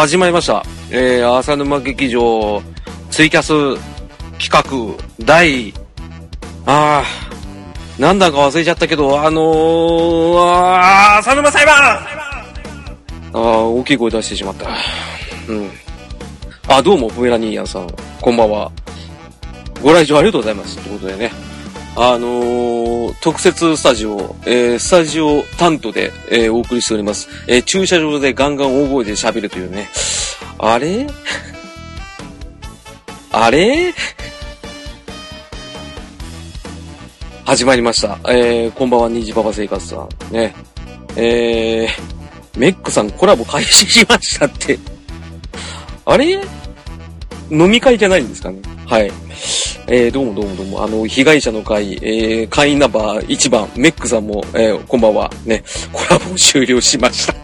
始まりました。えー、浅沼劇場ツイキャス企画第、あー、なんだか忘れちゃったけど、あのー、あー、浅沼裁判あー、大きい声出してしまった。うん。あ、どうも、ポメラニーヤンさん、こんばんは。ご来場ありがとうございます。ということでね。あのー、特設スタジオ、えー、スタジオ担当で、えー、お送りしております。え、駐車場でガンガン大声で喋るというね。あれ？あれ？始まりました。えー、こんばんは、虹パパ生活さん。ね。えー、メックさんコラボ開始しましたって。あれ？飲み会じゃないんですかね？はい。えー、どうもどうもどうも。あの、被害者の会、えー、会員ナンバー1番、メックさんも、えー、こんばんは。ね、コラボ終了しました。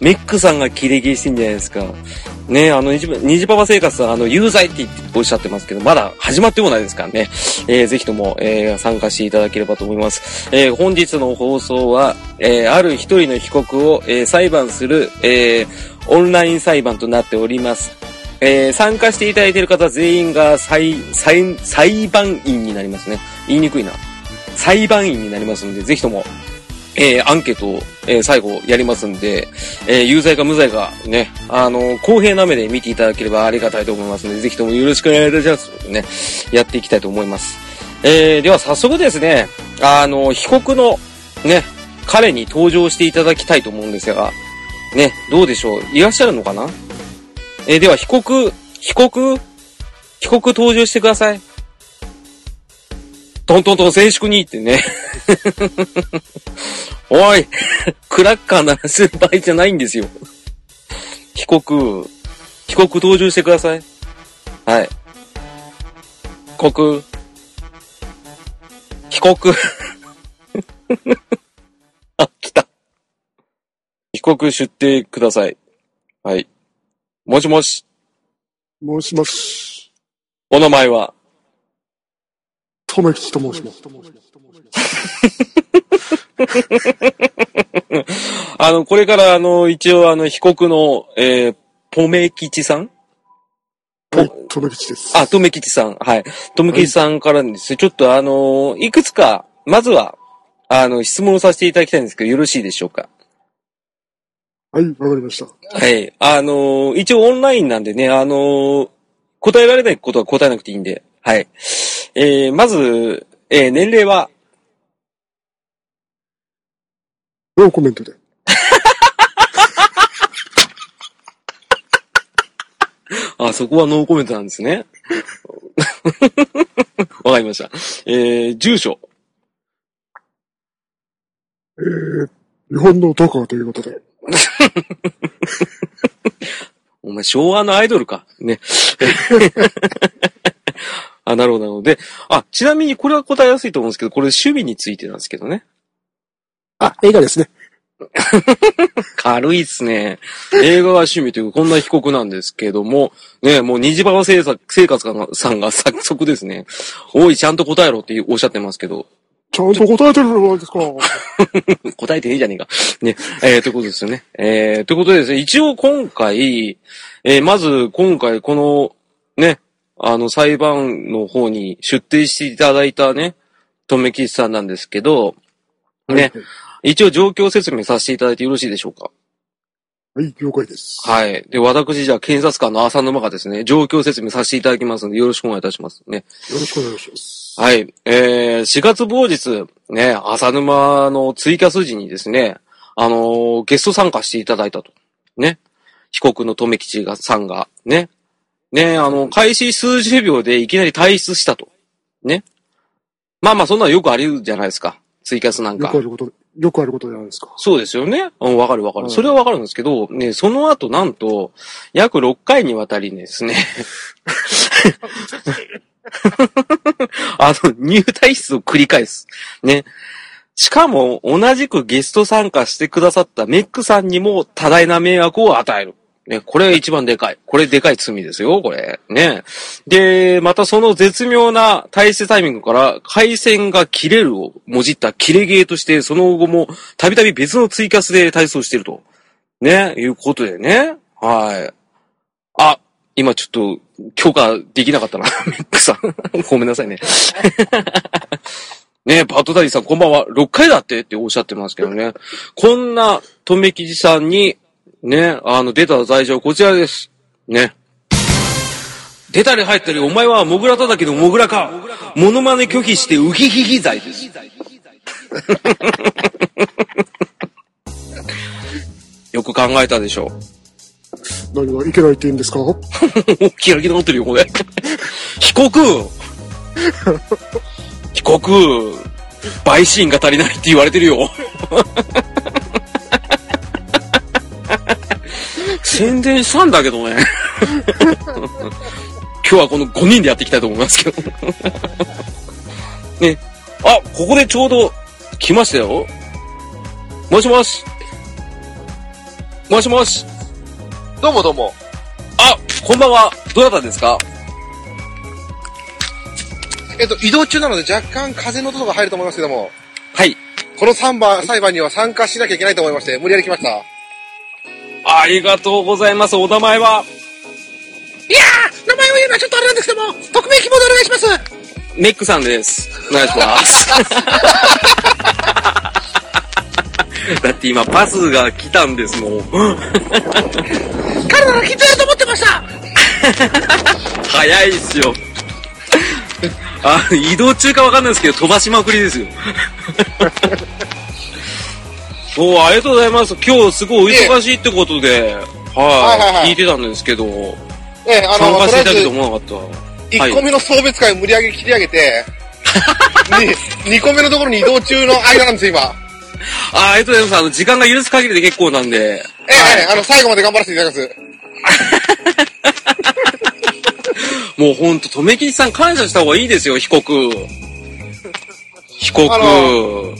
メックさんがキレゲーしてんじゃないですか。ね、あの、虹虹パパ生活さん、あの、有罪って言っておっしゃってますけど、まだ始まってもないですからね。えー、ぜひとも、えー、参加していただければと思います。えー、本日の放送は、えー、ある一人の被告を、えー、裁判する、えー、オンライン裁判となっております。えー、参加していただいている方全員が裁、裁、裁判員になりますね。言いにくいな。裁判員になりますんで、ぜひとも、えー、アンケートを、えー、最後やりますんで、えー、有罪か無罪か、ね、あの公平な目で見ていただければありがたいと思いますので、ぜひともよろしくお願いいたします。ね、やっていきたいと思います。え、では早速ですね、あの被告の、ね、彼に登場していただきたいと思うんですが、ね、どうでしょう？いらっしゃるのかな？えーでは、被告、被告、被告登場してください。トントントン静粛にってね。おい、クラッカー鳴らす場合じゃないんですよ。被告、被告登場してください。はい。被告、被告。あ、来た。被告出廷ください。はい。もしもし、もしもし、お名前は？とめきちと申します。あの、これから、あの、一応、あの、被告の、えー、ポメ吉さん？はい、とめきちです。あ、とめ吉さん。はい。とめ吉さんからですね、ちょっとあのいくつか、まずは、あの、質問をさせていただきたいんですけど、よろしいでしょうか？はい、わかりました。はい。あの一応オンラインなんでね、あの答えられないことは答えなくていいんで、はい。えー、まず、えー、年齢は、ノーコメントで。あ、そこはノーコメントなんですね。わかりました。えー、住所。えー、日本のどこということで。お前、昭和のアイドルか。ね。あ、なるほど、なるほど。で、あ、ちなみにこれは答えやすいと思うんですけど、これ趣味についてなんですけどね。あ、映画ですね。軽いっすね。映画が趣味というこんな被告なんですけども、ね、もう虹パパ生活生活さんが早速ですね、おい、ちゃんと答えろっておっしゃってますけど、ちゃんと答えてるじゃないですか。答えてねえじゃねえか。ね。えー、ということですよね。えー、ということでですね、一応今回、えー、まず今回この、ね、あの裁判の方に出廷していただいたね、とめきちさんなんですけど、ね、一応状況説明させていただいてよろしいでしょうか？はい、了解です。はい。で、私じゃあ検察官の浅沼がですね、状況説明させていただきますので、よろしくお願いいたしますね。よろしくお願いします。はい。えー、4月某日、ね、浅沼のツイキャス時にですね、あのーゲスト参加していただいたと。ね。被告の留吉がさんが、ね。ね、あの、開始数十秒でいきなり退出したと。ね。まあまあ、そんなのよくあるじゃないですか。ツイキャスなんかよくあ。ること、よくあることじゃないですか。そうですよね。うん、わかるわかる。はいそれはわかるんですけど、ね、その後なんと、約6回にわたりですね、あの、入退室を繰り返す。ね。しかも、同じくゲスト参加してくださったメックさんにも多大な迷惑を与える。ね、これが一番でかい。これでかい罪ですよ、これ。ね。で、またその絶妙な体制タイミングから、回線が切れるをもじった切れゲーとして、その後もたびたび別のツイキャスで体操してると。ね、いうことでね。はい。あ、今ちょっと許可できなかったな。メックさん。ごめんなさいね。ねパットダディさんこんばんは。6回だってっておっしゃってますけどね。こんな、とめきじさんに、ね、あの、出た罪状こちらです。ね。出たり入ったり、お前はモグラ叩きのモグラか。モノマネ拒否してウヒヒヒ罪です。よく考えたでしょう。何がいけないって言うんですか？キラキラ乗ってるよ、これ。被告被告陪審が足りないって言われてるよ。宣伝したんだけどね。今日はこの5人でやっていきたいと思いますけど。ね。あ、ここでちょうど来ましたよ。もしもし。もしもし。どうもどうも。あ、こんばんは。どなたですか？えっと、移動中なので若干風の音とか入ると思いますけども、はい。この3番、裁判には参加しなきゃいけないと思いまして、無理やり来ました。ありがとうございます。お名前は？いやー名前を言うのはちょっとあれなんですけども、匿名希望でお願いしますメックさんです。お願いします。だって今パスが来たんですもん。彼ならきっとやると思ってました 早いっすよ。あ、移動中かわかんないですけど、飛ばしまくりですよ。おーありがとうございます。今日すごいお忙しいってことで、はい聞いてたんですけど、ええ、あ参の、とりあえず加していただけと、思わなかった。1個目の送別会を無理やり切り上げて、に2個目のところに移動中の間なんですよ、今。あありがとうございます。あの、時間が許す限りで結構なんで。ええ、ええあの、最後まで頑張らせていただきます。もうほんと、とめきちさん感謝した方がいいですよ、被告。被告。あの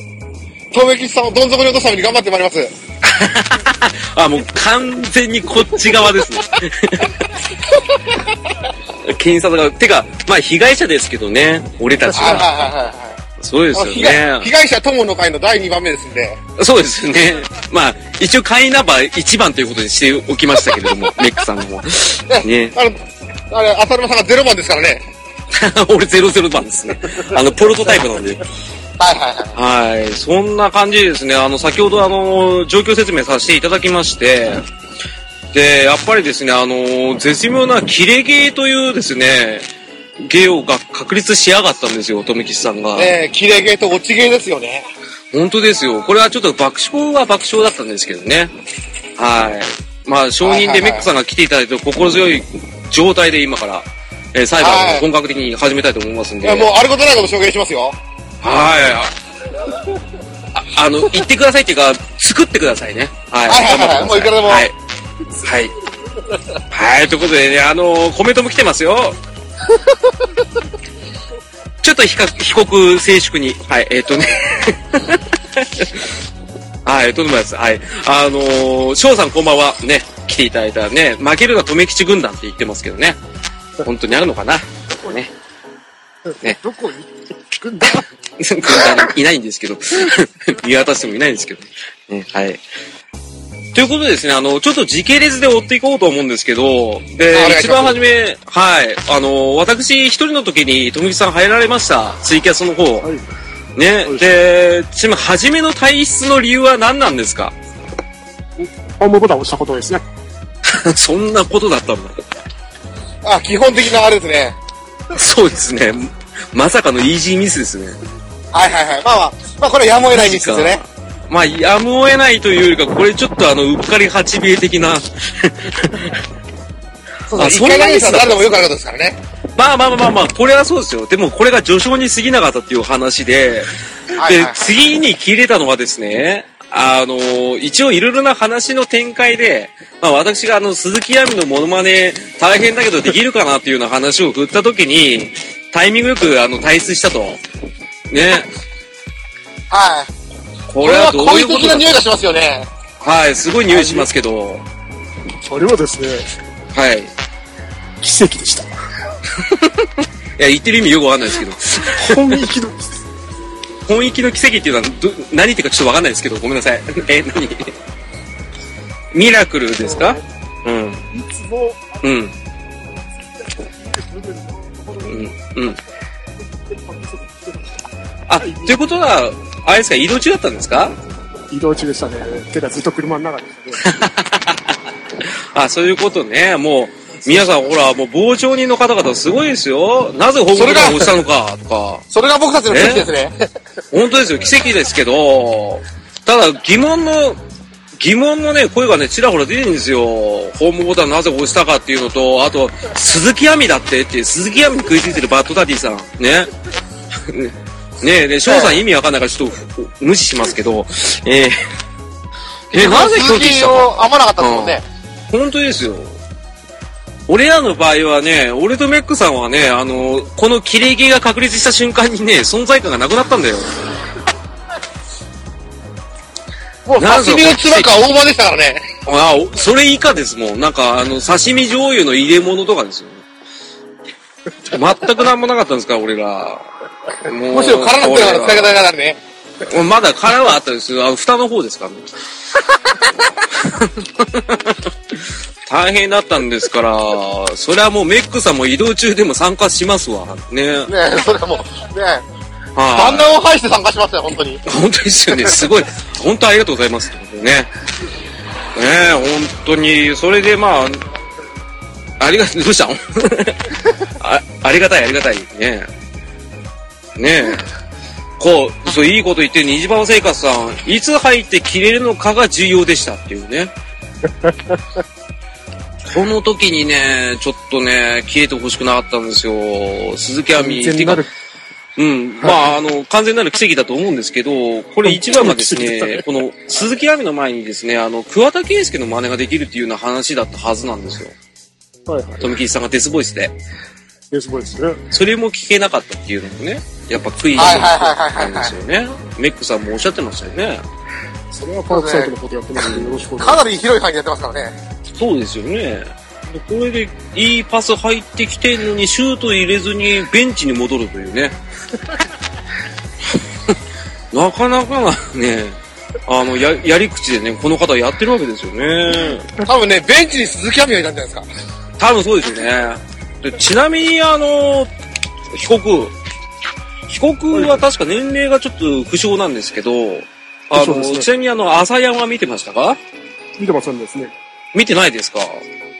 東名吉さんをどん底に落とすために頑張ってまいります。あ、もう完全にこっち側ですね。検察が、てか、まあ被害者ですけどね、俺たちはいはいは。はいはいはい。そうですよね被。害者友の会の第2番目ですんで。そうですよね。まあ、一応会員ナンバー1番ということにしておきましたけれども、メックさんのも。ね。あの、あれ、浅沼さんが0番ですからね。俺00番ですね。あの、プロトタイプなんで。はいはいはい。はい。そんな感じですね。あの、先ほどあの、状況説明させていただきまして、で、やっぱりですね、あの、絶妙なキレゲーというですね、芸をが確立しやがったんですよ、富吉さんが。ねえ、キレゲーと落ちゲーですよね。本当ですよ。これはちょっと爆笑は爆笑だったんですけどね。はい。まあ、証人でメックさんが来ていただいて心強い状態で今から、えー裁判を本格的に始めたいと思いますんで。いや、もうあることないこと証言しますよ。はい。ああの、言ってくださいっていうか、作ってくださいね。はい。はいはいはいもういくらでもはい。はい。はい、ということでね、あのコメントも来てますよ。ちょっと被告被告静粛に。はい、えっ、とね。はい、とんでもないです。はい。あのー、翔さんこんばんは。ね、来ていただいたね、負けるな留吉軍団って言ってますけどね。本当にあるのかな？ね。ねどこに？行くんだ軍団 にいないんですけど、見渡してもいないんですけど。ね、はい。ということでですね、あの、ちょっと時系列で追っていこうと思うんですけど、で一番初め、はい、あの、私一人の時に、とむきさん入られました、ツイキャスの方。はい。ね、で、ちなみに初めの退出の理由は何なんですか？ホームボタンを押したことですね。そんなことだったんだ。あ、基本的なあれですね。そうですね。まさかのイージーミスですね。はいはいはい。まあまあ、まあこれはやむを得ないミスですよね。まあ、やむを得ないというよりか、これちょっとあの、うっかり八兵衛的な。そうでもよくあることですからね。まあまあまあまあまあ、これはそうですよ。でもこれが序章に過ぎなかったっていう話で、で次に切れたのはですね、あの、一応いろいろな話の展開で、まあ私があの、鈴木亜美のモノマネ大変だけどできるかなっていうような話を振った時に、タイミングよくあの、退出したと。ね。はい。これはどう故意いうことだ的な匂いがしますよね。はい、すごい匂いしますけど、それはですね、はい。い奇跡でした。や、言ってる意味よくわかんないですけど、本域の、本域の奇跡っていうのはど、何言っていうかちょっとわかんないですけど、ごめんなさい。え、何？ミラクルですか？うん。いつも、うん。うん。うん。あ、ということは、あれですか、移動中だったんですか？移動中でしたね。てかずっと車の中でしたね。あ、そういうことね。もう、皆さんほら、もう傍聴人の方々すごいですよ。なぜホームボタンを押したのか、とか。それが僕たちの奇跡ですね。本当ですよ、奇跡ですけど、ただ疑問の、疑問のね、声がね、ちらほら出てるんですよ。ホームボタンなぜ押したかっていうのと、あと、鈴木亜美だってっていう、鈴木亜美に食いついてるバッドダディさん。ね。ねえ、で、翔さん意味わかんないからちょっと無視しますけど、えー、え、なぜ拒否したの？なかったですもんね。本当ですよ。俺らの場合はね、俺とメックさんはね、あの、この切れ毛が確立した瞬間にね、存在感がなくなったんだよ。もう刺身のつばか大葉でしたからね。あおそれ以下ですもん。なんか、あの、刺身醤油の入れ物とかですよ。全くなんもなかったんですから、俺ら。もうむしろ殻のってから使い方がなるね。まだ殻はあったんですよ。あの、蓋の方ですからね。大変だったんですから、それはもうメックさんも移動中でも参加しますわ。ね。ねえ、それはもう、ねえ、はい旦那を排して参加しましたよ、本当に。本当ですよね。すごい。本当ありがとうございます。ね。ねえ、本当に、それでまあ、ありが、どうした？のあありがたい、ありがたい。ねえ。ねえ。こう、そう、いいこと言って、虹パパ生活さん、いつ入って切れるのかが重要でしたっていうね。この時にね、ちょっとね、消えてほしくなかったんですよ。鈴木亜美。全然なる。うん。まあ、あの、完全なる奇跡だと思うんですけど、これ一番がですね、この、鈴木亜美の前にですね、あの、桑田佳祐の真似ができるっていうような話だったはずなんですよ。はいはい。富木さんがデスボイスで。ベースボーイですね。それも聞けなかったっていうのもね、やっぱ悔いはいはいはいはいはいなんですよね。メックさんもおっしゃってましたよね。それはパークサイトのことやってますんで、よろしくお願いしかなり広い範囲でやってますからね。そうですよね。でこれでいいパス入ってきてんのにシュート入れずにベンチに戻るというね。なかなかなね、あの、や、やり口でね、この方やってるわけですよね。多分ね、ベンチに鈴木亜美がいたんじゃないですか。多分そうですよね。でちなみに、あの、被告、被告は確か年齢がちょっと不詳なんですけど、あの、ねちなみにあの、朝山見てましたか？見てませんですね。見てないですか？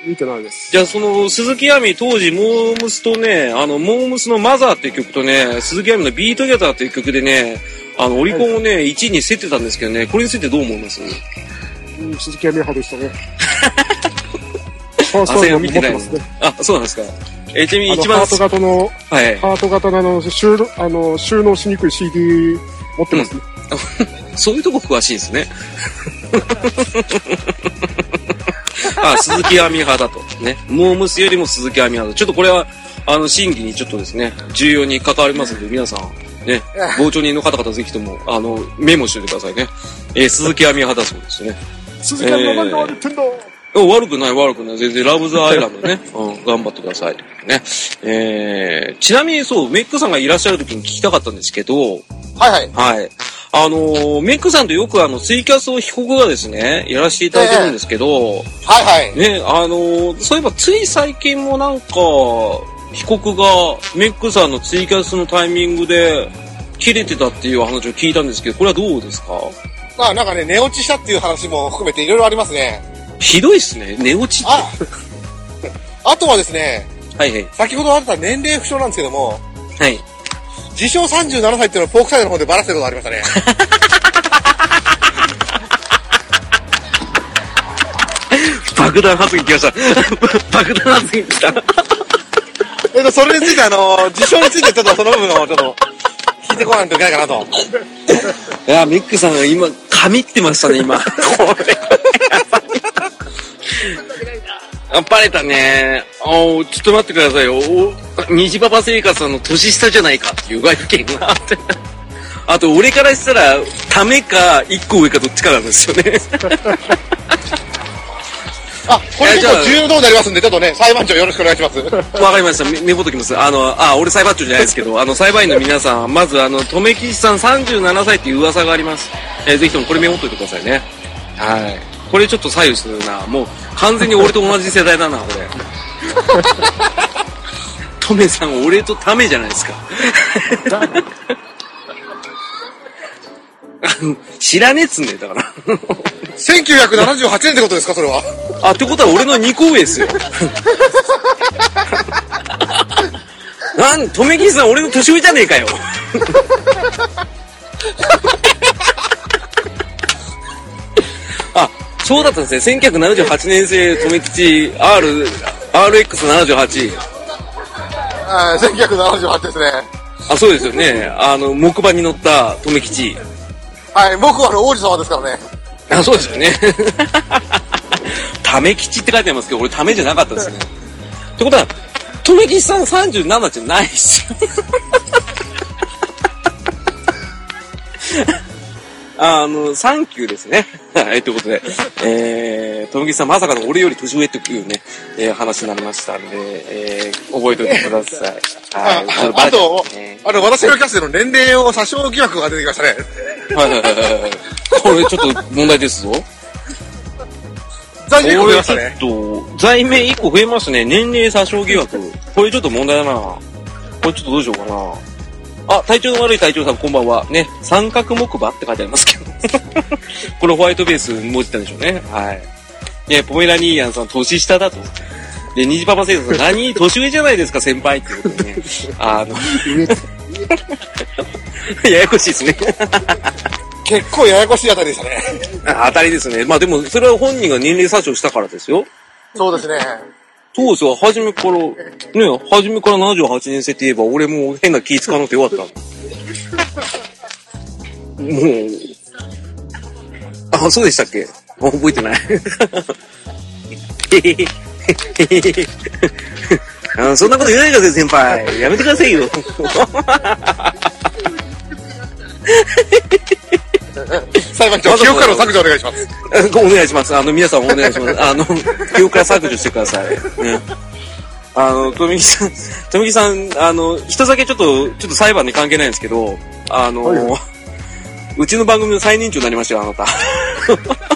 見てないです。じゃあ、その、鈴木亜美当時、モームスとね、あの、モームスのマザーっていう曲とね、鈴木亜美の BE TOGETHER っていう曲でね、あの、オリコンをね、1位に競ってたんですけどね、これについてどう思います？うん、鈴木亜美派でしたね。ファーストア朝ルバム持山見てないのってますね。あ、そうなんですか。え、ちなみにあの、一番ハート型の、はい。ハート型のあの収納、あの、収納しにくい CD 持ってますね。そういうとこ詳しいですね。あ、鈴木亜美派だと。ね。モームスよりも鈴木亜美派だと。ちょっとこれは、あの、審議にちょっとですね、重要に関わりますので、皆さん、ね、傍聴人の方々ぜひとも、あの、メモしておいてくださいね。えー鈴木亜美派だそうですね。鈴木亜美の何が悪いってん悪くない悪くない。全然ラブズアイランドね。うん、頑張ってください。ね。えー、ちなみにそう、メックさんがいらっしゃる時に聞きたかったんですけど、はいはい。はい。あのーメックさんとよくあの、ツイキャスを被告がですね、やらせていただいてるんですけど、はいはい。ね、あのーそういえばつい最近もなんか、被告がメックさんのツイキャスのタイミングで切れてたっていう話を聞いたんですけど、これはどうですか？まあなんかね、寝落ちしたっていう話も含めていろいろありますね。ひどいっすね。寝落ちって。あ、あとはですね、はいはい。先ほどあった年齢不詳なんですけども、はい。自称37歳っていうのをポークサイドの方でバラしてることがありましたね。爆弾発言来ました。爆弾発言来た。えっと、それについてあの、自称についてちょっとその部分をちょっと、聞いてこないといけないかなと。いや、メックさんが今、髪ってましたね、今。これ。あ、バレたね。あおちょっと待ってくださいよ。お虹パパ生活さんの年下じゃないかっていう外見があって。あと、俺からしたら、ためか、一個上かどっちかなんですよね。あ、これ結構重要になりますんで、ちょっとね、裁判長よろしくお願いします。わかりました。メメモっときます。あの、あ、俺裁判長じゃないですけど、あの、裁判員の皆さん、まず、あの、とめきちさん37歳っていう噂があります。えーぜひともこれメモっといてくださいね。はい。これちょっと左右するな。もう完全に俺と同じ世代だな、これ。トメさん、俺とためじゃないですか。知らねえっつんねえだから。1978年ってことですか、それは？あ、ってことは俺の2個上ですよ。なん、とめきりさん俺の年上じゃねえかよ。そうだったんですね。1978年生、とめきち R、RX78。はい、1978ですね。あ、そうですよね。あの、木馬に乗ったとめきち。はい、僕は王子様ですからね。あ、そうですよね。ため吉って書いてありますけど、俺ためじゃなかったですね。ってことは、とめ吉さん37じゃないっすよ。あの、サンキューですね。はい、ということで、えー、とめ吉さんまさかの俺より年上っていうね、えー話になりましたんで、えー、覚えておいてください。あはい。あとね、あの、私のキャスでの年齢を詐称疑惑が出てきましたね。はいはいはいはい。これちょっと問題ですぞ。残念これちょっ増えましたね。と、罪名1個増えますね。年齢詐称疑惑。これちょっと問題だな。これちょっとどうしようかな。あ、体調の悪い隊長さんこんばんは。ね、三角木馬って書いてありますけど。これホワイトベース文字ったんでしょうね。はい。ね、ポメラニーヤンさん年下だと。で、ニジパパ生徒さん、何？年上じゃないですか、先輩ってことでね。あの、上、ややこしいですね。結構ややこしいあたりでしたね。あ当たりですね。まあでも、それは本人が年齢詐称したからですよ。そうですね。そうですよ、初めから、ね、初めから78年生って言えば、俺も変な気使わなくてよかった。もう、あ、そうでしたっけ？覚えてない。あそんなこと言わないでください、先輩。やめてくださいよ。裁判長、記憶からの削除お願いします。お願いします。あの、皆さんお願いします。あの、記憶から削除してください。ね。あの、富木さん、富木さん、あの、一つだけちょっと、ちょっと裁判に関係ないんですけど、あの、はいはうちの番組の最年長になりましたよ、あなた。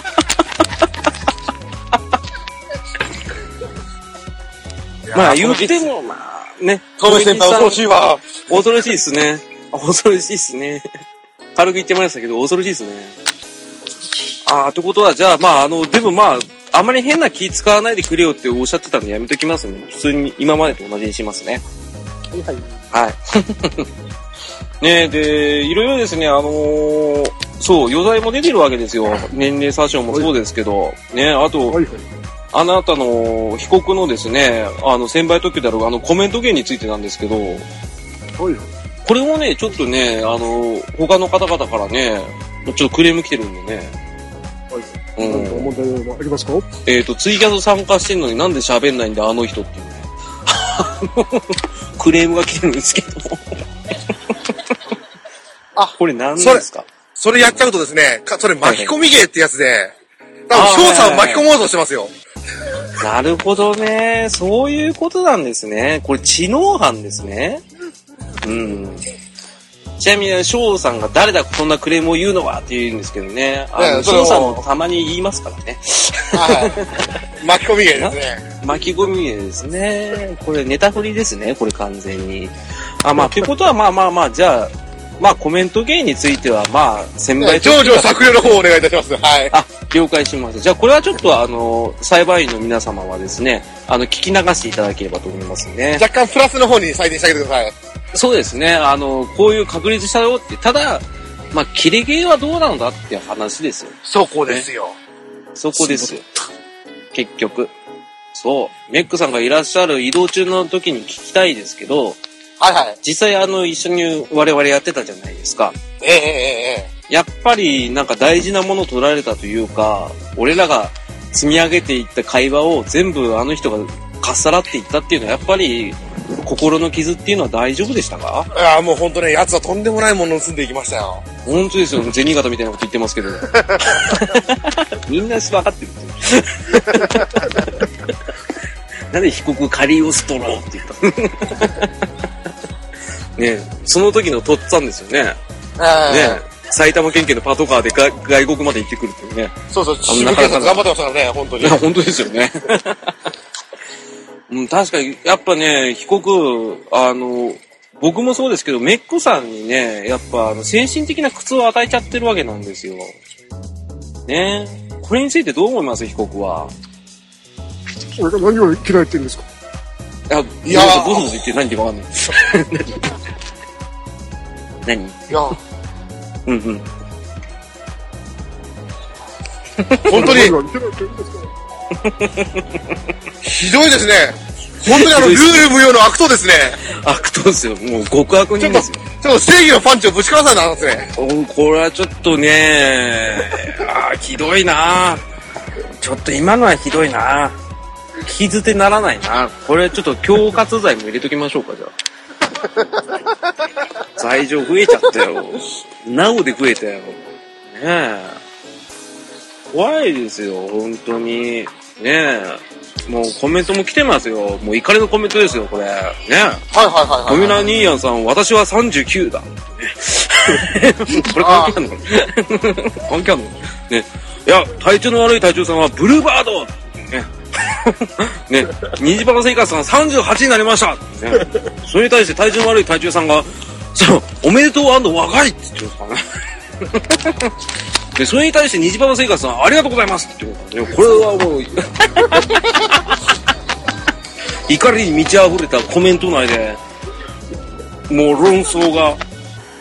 まあ、言っても、まあ、ね。トメ先輩恐ろしいわ。恐ろしいですね。恐ろしいですね。軽く言ってましたけど、恐ろしいですね。ああ、ってことは、じゃあ、まあ、あの、でもまあ、あまり変な気使わないでくれよっておっしゃってたのやめときますね。普通に今までと同じにしますね。はいはい。はい。ねえ、で、いろいろですね、あのーそう、余罪も出てるわけですよ。年齢詐称もそうですけど、ね、あと、はいはい。あなたの被告のですね、あの、先輩特許であるあのコメント芸についてなんですけど、はいはい。これもね、ちょっとね、あの、他の方々からね、ちょっとクレーム来てるんでね。はい。何かうん。問題はありますか？えっ、と、ツイキャス参加してんのになんで喋んないんだ、あの人っていうね。あ のクレームが来てるんですけど。あこれ何ですか？それやっちゃうとですね、かそれ巻き込み芸ってやつで、多あ分、翔さんを巻き込もうとしてますよ。なるほどね。そういうことなんですね。これ知能犯ですね。うん。ちなみに、翔さんが誰だそんなクレームを言うのはって言うんですけどね。あ翔さんもたまに言いますからね。はい。巻き込み芸ですね。巻き込みですね。これネタ振りですね。これ完全に。あ、まあ、ということは、まあまあまあ、じゃあ、まあコメント芸については、まあ、先輩上場削除の方をお願いいたします。はい。あ、了解しました。じゃあこれはちょっとあの、裁判員の皆様はですね、あの、聞き流していただければと思いますね。若干プラスの方に採点してあげてください。そうですね、あの、こういう確立したよって、ただ、まあ、切れゲーはどうなのだって話ですよ。そこですよ。そこですよ。結局。そう。メックさんがいらっしゃる移動中の時に聞きたいですけど、はいはい。実際あの、一緒に我々やってたじゃないですか。ええええええやっぱりなんか大事なものを取られたというか、俺らが積み上げていった会話を全部あの人がかっさらっていったっていうのはやっぱり心の傷っていうのは大丈夫でしたか？いや、もう本当ね、奴はとんでもないものを盗んでいきましたよ。本当ですよ。銭形みたいなこと言ってますけど。みんな分かってるって。なんで被告カリオストローって言ったの？ねえその時のとっつぁんですよね。ね埼玉県警のパトカーでが外国まで行ってくるっていうね。そうそう、あの渋なかなか警察頑張ってましたからね、本当にいや、。本当ですよね。うん、確かに、やっぱね、被告、あの、僕もそうですけど、メックさんにね、やっぱ、あの精神的な苦痛を与えちゃってるわけなんですよ。ね。これについてどう思います？被告は。それが何を嫌いって言うんですか？いや、いや。ーボソボソ言って何言ってかわかんない。何？いや、うんうん。本当に ひどいですね。本当にあの、ルール無用の悪党ですね。悪党ですよ。もう極悪人ですよ。ちょっと正義のパンチをぶちかわさないですね。おこれはちょっとね、あーひどいなちょっと今のはひどいな聞き捨てならないなこれちょっと恐喝罪も入れときましょうか、じゃあ。罪状増えちゃったよ。なおで増えたよ。ねえ。怖いですよ、本当に。ねえ。もうコメントも来てますよ。もう怒りのコメントですよ、これ。ねえ。はいはいはいはい。コミュラニーヤンさん、私は39だ。これ関係あるのかな？関係あるのね。いや、体調の悪い隊長さんはブルーバードね。ね。虹パパ生活さん38になりました。ね。それに対して体調の悪い隊長さんが、そう、おめでとう若いって言ってますからね。で、それに対して虹パパ生活さん、ありがとうございますって言ってますからね。これはもう、怒りに満ち溢れたコメント内で、もう論争が、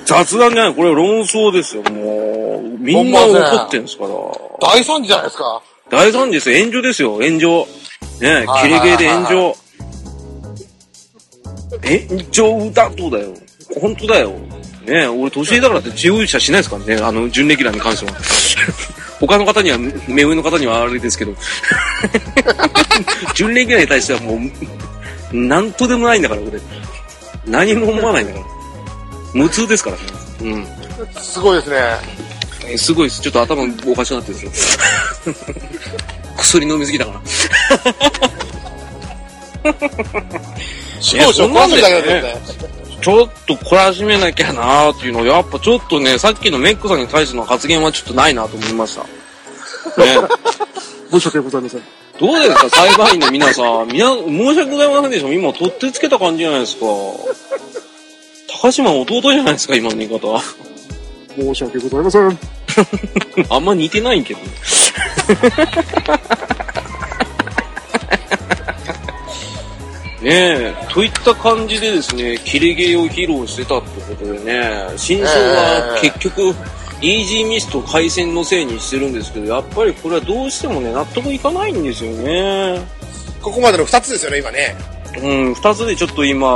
雑談じゃない、これ論争ですよ、もう。みんな怒ってんですから。大惨事じゃないですか。大惨事ですよ、炎上ですよ、炎上。ねはいキレゲーで炎上。炎上だとだよ。本当だよ。ね俺年上だからって自由者しないですからね、あの、準レギュラーに関しては。他の方には、目上の方にはあれですけど。準レギュラーに対してはもう、なんとでもないんだから、俺。何も思わないんだから。無痛ですからね。うん。すごいですね。えすごいです。ちょっと頭おかしくなってるんですよ。薬飲みすぎたから。少々そんなん壊すだけだよねですね。ちょっと懲らしめなきゃなーっていうのやっぱちょっとね、さっきのメックさんに対しての発言はちょっとないなと思いました。ね。申し訳ございません。どうですか、裁判員の皆さん。みな、申し訳ございませんでした。今、取ってつけた感じじゃないですか。高島弟じゃないですか、今の言い方。申し訳ございません。あんま似てないけど。ねえ、といった感じでですね、キレゲーを披露してたってことでね、真相は結局、イージーミスと回線のせいにしてるんですけど、やっぱりこれはどうしてもね、納得いかないんですよね。ここまでの二つですよね、今ね。うん、二つでちょっと今、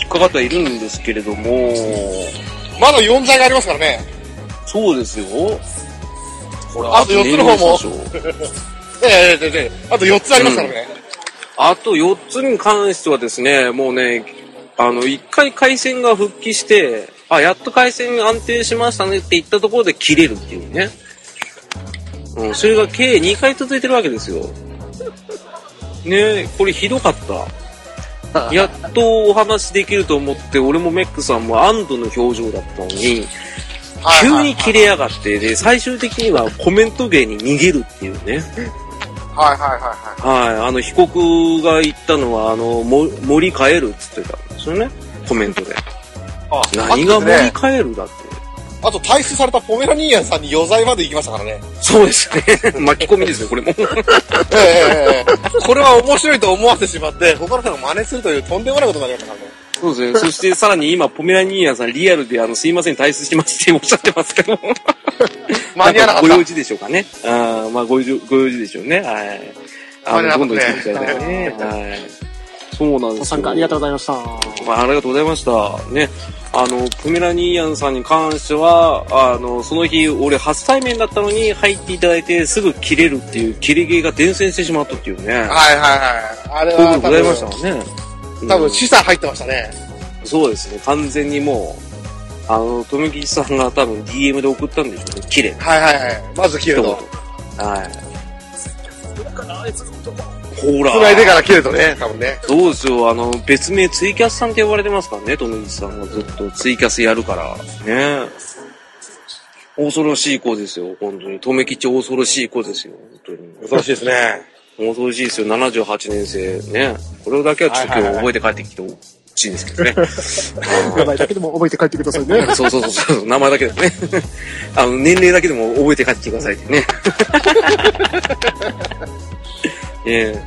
引っかかってはいるんですけれども、まだ4罪がありますからね。そうですよ。これあと四つの方もええええええあと4つありますからね。あと4つに関してはですね、もうね、あの、1回回線が復帰して、あ、やっと回線安定しましたねって言ったところで切れるっていうね。うん、それが計2回続いてるわけですよ。ねこれひどかった。やっとお話できると思って、俺もメックさんも安堵の表情だったのに、急に切れやがって、で、最終的にはコメント芸に逃げるっていうね。はいはいはいはい。はい、あの、被告が言ったのは、あの、も盛り替えるっつってたんですよね。コメントで。あ何が盛りあとですね替えるだって。あと、退出されたポメラニーヤンさんに余罪まで行きましたからね。そうですね。巻き込みですね、これも。ええええええこれは面白いと思わせてしまって、他の人が真似するというとんでもないことになりましたからね。そうですね。そしてさらに今、ポメラニーヤンさんリアルで、あの、すいません、退出しますっておっしゃってますけど。間に合わなかった。ご用事でしょうかね。あーまあ、ご用事、ご用事でしょうね。はい。あの、どんどん言っていただいてね。はい。そうなんですよ。ご参加ありがとうございました。まあ、ありがとうございました。ね。あの、プメラニーヤンさんに関しては、あの、その日、俺初対面だったのに入っていただいて、すぐ切れるっていう、切れゲーが伝染してしまったっていうね。はいはいはい。あれそういうは多ことございました分、もんね。多分うん資産入ってましたね。そうですね。完全にもう、あの、富木さんが多分 DM で送ったんでしょうね。切れ。はいはいはい。まず切る一と。言。はい。ほら。繋いでから切るとね、多分ね。そうですよ。あの、別名ツイキャスさんって呼ばれてますからね、富木さんはずっとツイキャスやるから。ね恐ろしい子ですよ、本当に。留吉恐ろしい子ですよ、本当に。恐ろしいですね。恐ろしいですよ、78年生。ね。これだけはちょっと今日覚えて帰ってきてほしいんですけどね。名前だけでも覚えて帰ってくださいね。そうそうそうそう、名前だけでもね。あの、年齢だけでも覚えて帰ってきてくださいってね。ええ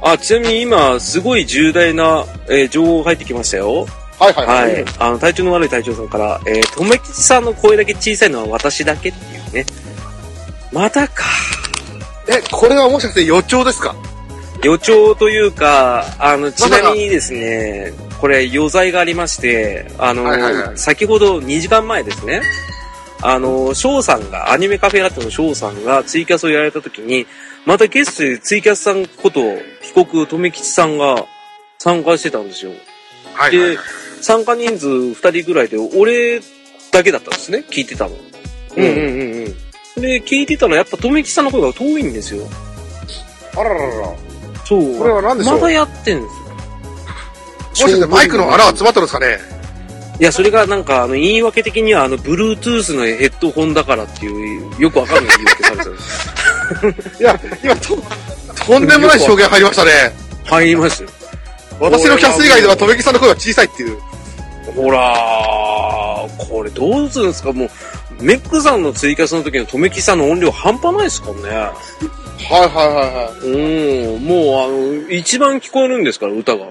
あ、ちなみに今、すごい重大な、えー情報入ってきましたよ。はいはいは。はいい。あの、体調の悪い隊長さんから、えー、とめきちさんの声だけ小さいのは私だけっていうね。またか。え、これはもしかして予兆ですか？予兆というか、あの、ちなみにですね、これ余罪がありまして、あの、はいはいはい先ほど2時間前ですね、あの、翔さんが、アニメカフェラテの翔さんがツイキャスをやられた時に、またゲストでツイキャスさんこと、被告、留吉さんが参加してたんですよ。ではいはいはい。、参加人数2人ぐらいで、俺だけだったんですね、聞いてたの。うんうんうんうん。で、聞いてたらやっぱ留吉さんの声が遠いんですよ。あらららら。そう。これは何でしょう？またやってんですよ。もしかしてマイクの穴は詰まってるんですかね？いや、それがなんか、あの、言い訳的には、あの、Bluetooth のヘッドホンだからっていう、よくわかんない言い訳されてたんです。いや、今と、とんでもない証言入りましたね。入りましたよ。私のキャス以外では、とめきさんの声が小さいっていう。ほらー、これどうするんですか？もう、メックさんのツイキャスの時のとめきさんの音量半端ないですからね。はいはいはいはうん、もう、あの、一番聞こえるんですから、歌が。い。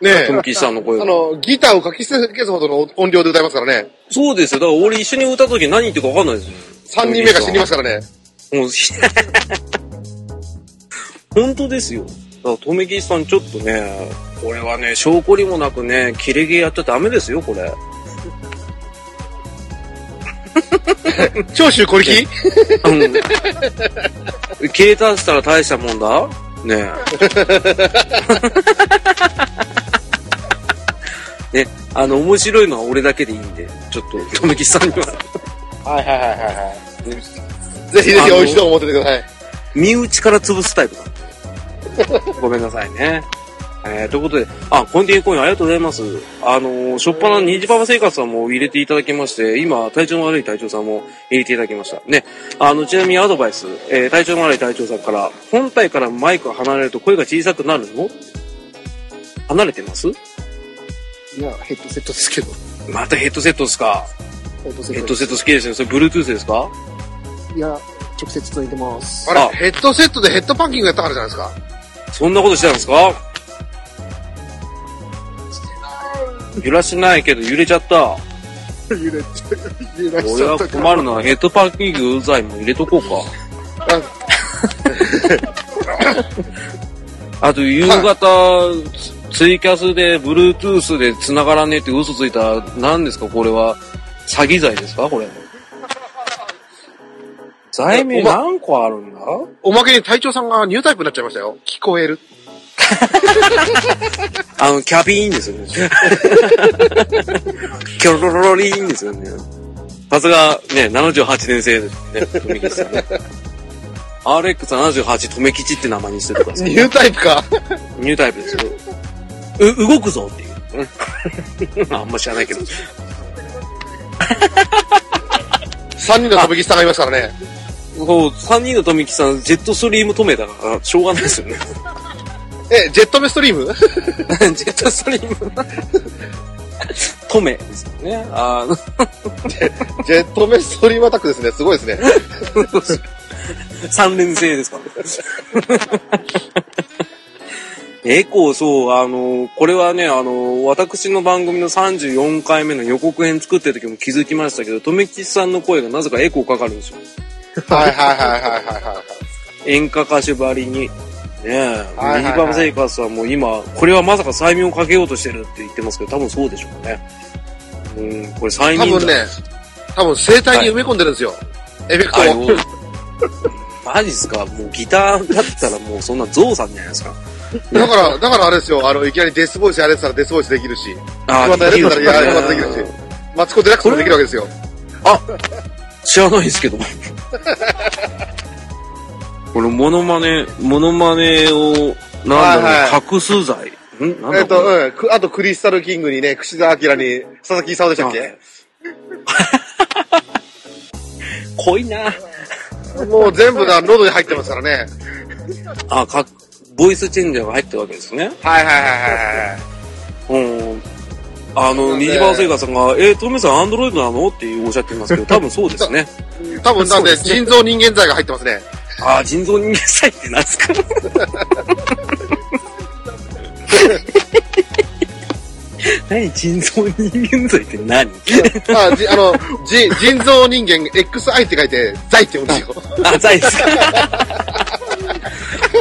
ねとめきさんの声あが。の、ギターをかき消すほどの音量で歌いますからね。そうですよ。だから俺一緒に歌った時何言ってるかわかんないですよ。3人目が死にましたからね。もう、本当ですよ。だから、とめきさんちょっとね、これはね、証拠りもなくね、切れ毛やっちゃダメですよ、これ。長州小力？うん。消えたしたら大したもんだねえ。ね、あの、面白いのは俺だけでいいんで、ちょっと、とめきさんには、はいはいはいはいはい。ぜひぜひ美味しいと思っててください。身内から潰すタイプだ。ごめんなさいね。えー、ということで、あ、コンティニューコインありがとうございます。あのー、しょっぱな虹パパ生活さんも入れていただきまして、今、体調の悪い隊長さんも入れていただきました。ね。あの、ちなみにアドバイス、えー、体調の悪い隊長さんから、本体からマイクが離れると声が小さくなるの？離れてます？いや、ヘッドセットですけど。またヘッドセットですか？ヘッドセットヘッドセット好きですね。それ、Bluetooth ですか？いや、直接ついてます。あれあヘッドセットでヘッドパンキングやったからじゃないですか？そんなことしてたんですか？揺らしないけど揺れちゃった。揺れちゃ、揺らしち俺はゃったから。困るのはヘッドパッキングうざいも入れとこうか。あ と夕方、ツツイキャスで Bluetooth で繋がらねえって嘘ついた、何ですかこれは？詐欺罪ですかこれ。罪名何個あるんだ？おまけに隊長さんがニュータイプになっちゃいましたよ。聞こえる。あの、キャビーンですよね。キョロロロリーンですよね。さすが、ね、78年生ですね、富吉さんね。RX78 留吉って名前にしてとかですニュータイプか。ニュータイプですよ。う、動くぞっていう。うんあんま知らないけど。3人のとめきさんがいますからね。こう、3人の富吉さん、ジェットストリーム止めだから、しょうがないですよね。え、ジェットメストリーム？ジェットストリーム。止めですよね。あの、ジェットメストリームアタックですね。すごいですね。3連星ですから。エコー、そう、あの、これはね、あの、私の番組の34回目の予告編作ってる時も気づきましたけど、とめきちさんの声がなぜかエコーかかるんですよ。はいはいはいはいはいはい。演歌歌手ばりに。ねえ、はいはいはいミニパパ生活はもう今、これはまさか催眠をかけようとしてるって言ってますけど、多分そうでしょうね。うん、これ催眠だ多分ね、多分声帯に埋め込んでるんですよ。エフェクトあを。の、マジっすか？もうギターだったらもうそんなゾウさんじゃないですか？だから、だからあれですよ。あの、いきなりデスボイスやれてたらデスボイスできるし、あまたやれてたらやれまたできるし、マツコデラックスもできるわけですよ。知らないですけど。これ、モノマネ、モノマネを、なんだろう、はいは隠す罪。ん？なんえっと、うんく。あと、クリスタルキングにね、串田明に、佐々木勲でしたっけ？濃いな。もう全部が喉に入ってますからね。あ、か、ボイスチェンジャーが入ってるわけですね。はいはいはいはいはい。うん。あの、ニジバーセイガさんが、えー、トメさんアンドロイドなの？っておっしゃってますけど、多分そうですね。多分なんで、そうですね腎臓人間剤が入ってますね。あー、腎臓人間剤って 何すか何腎臓人間剤って何？あ、じあの、じ腎臓人間 XI って書いて、剤って読むんですよ。あ、剤ですか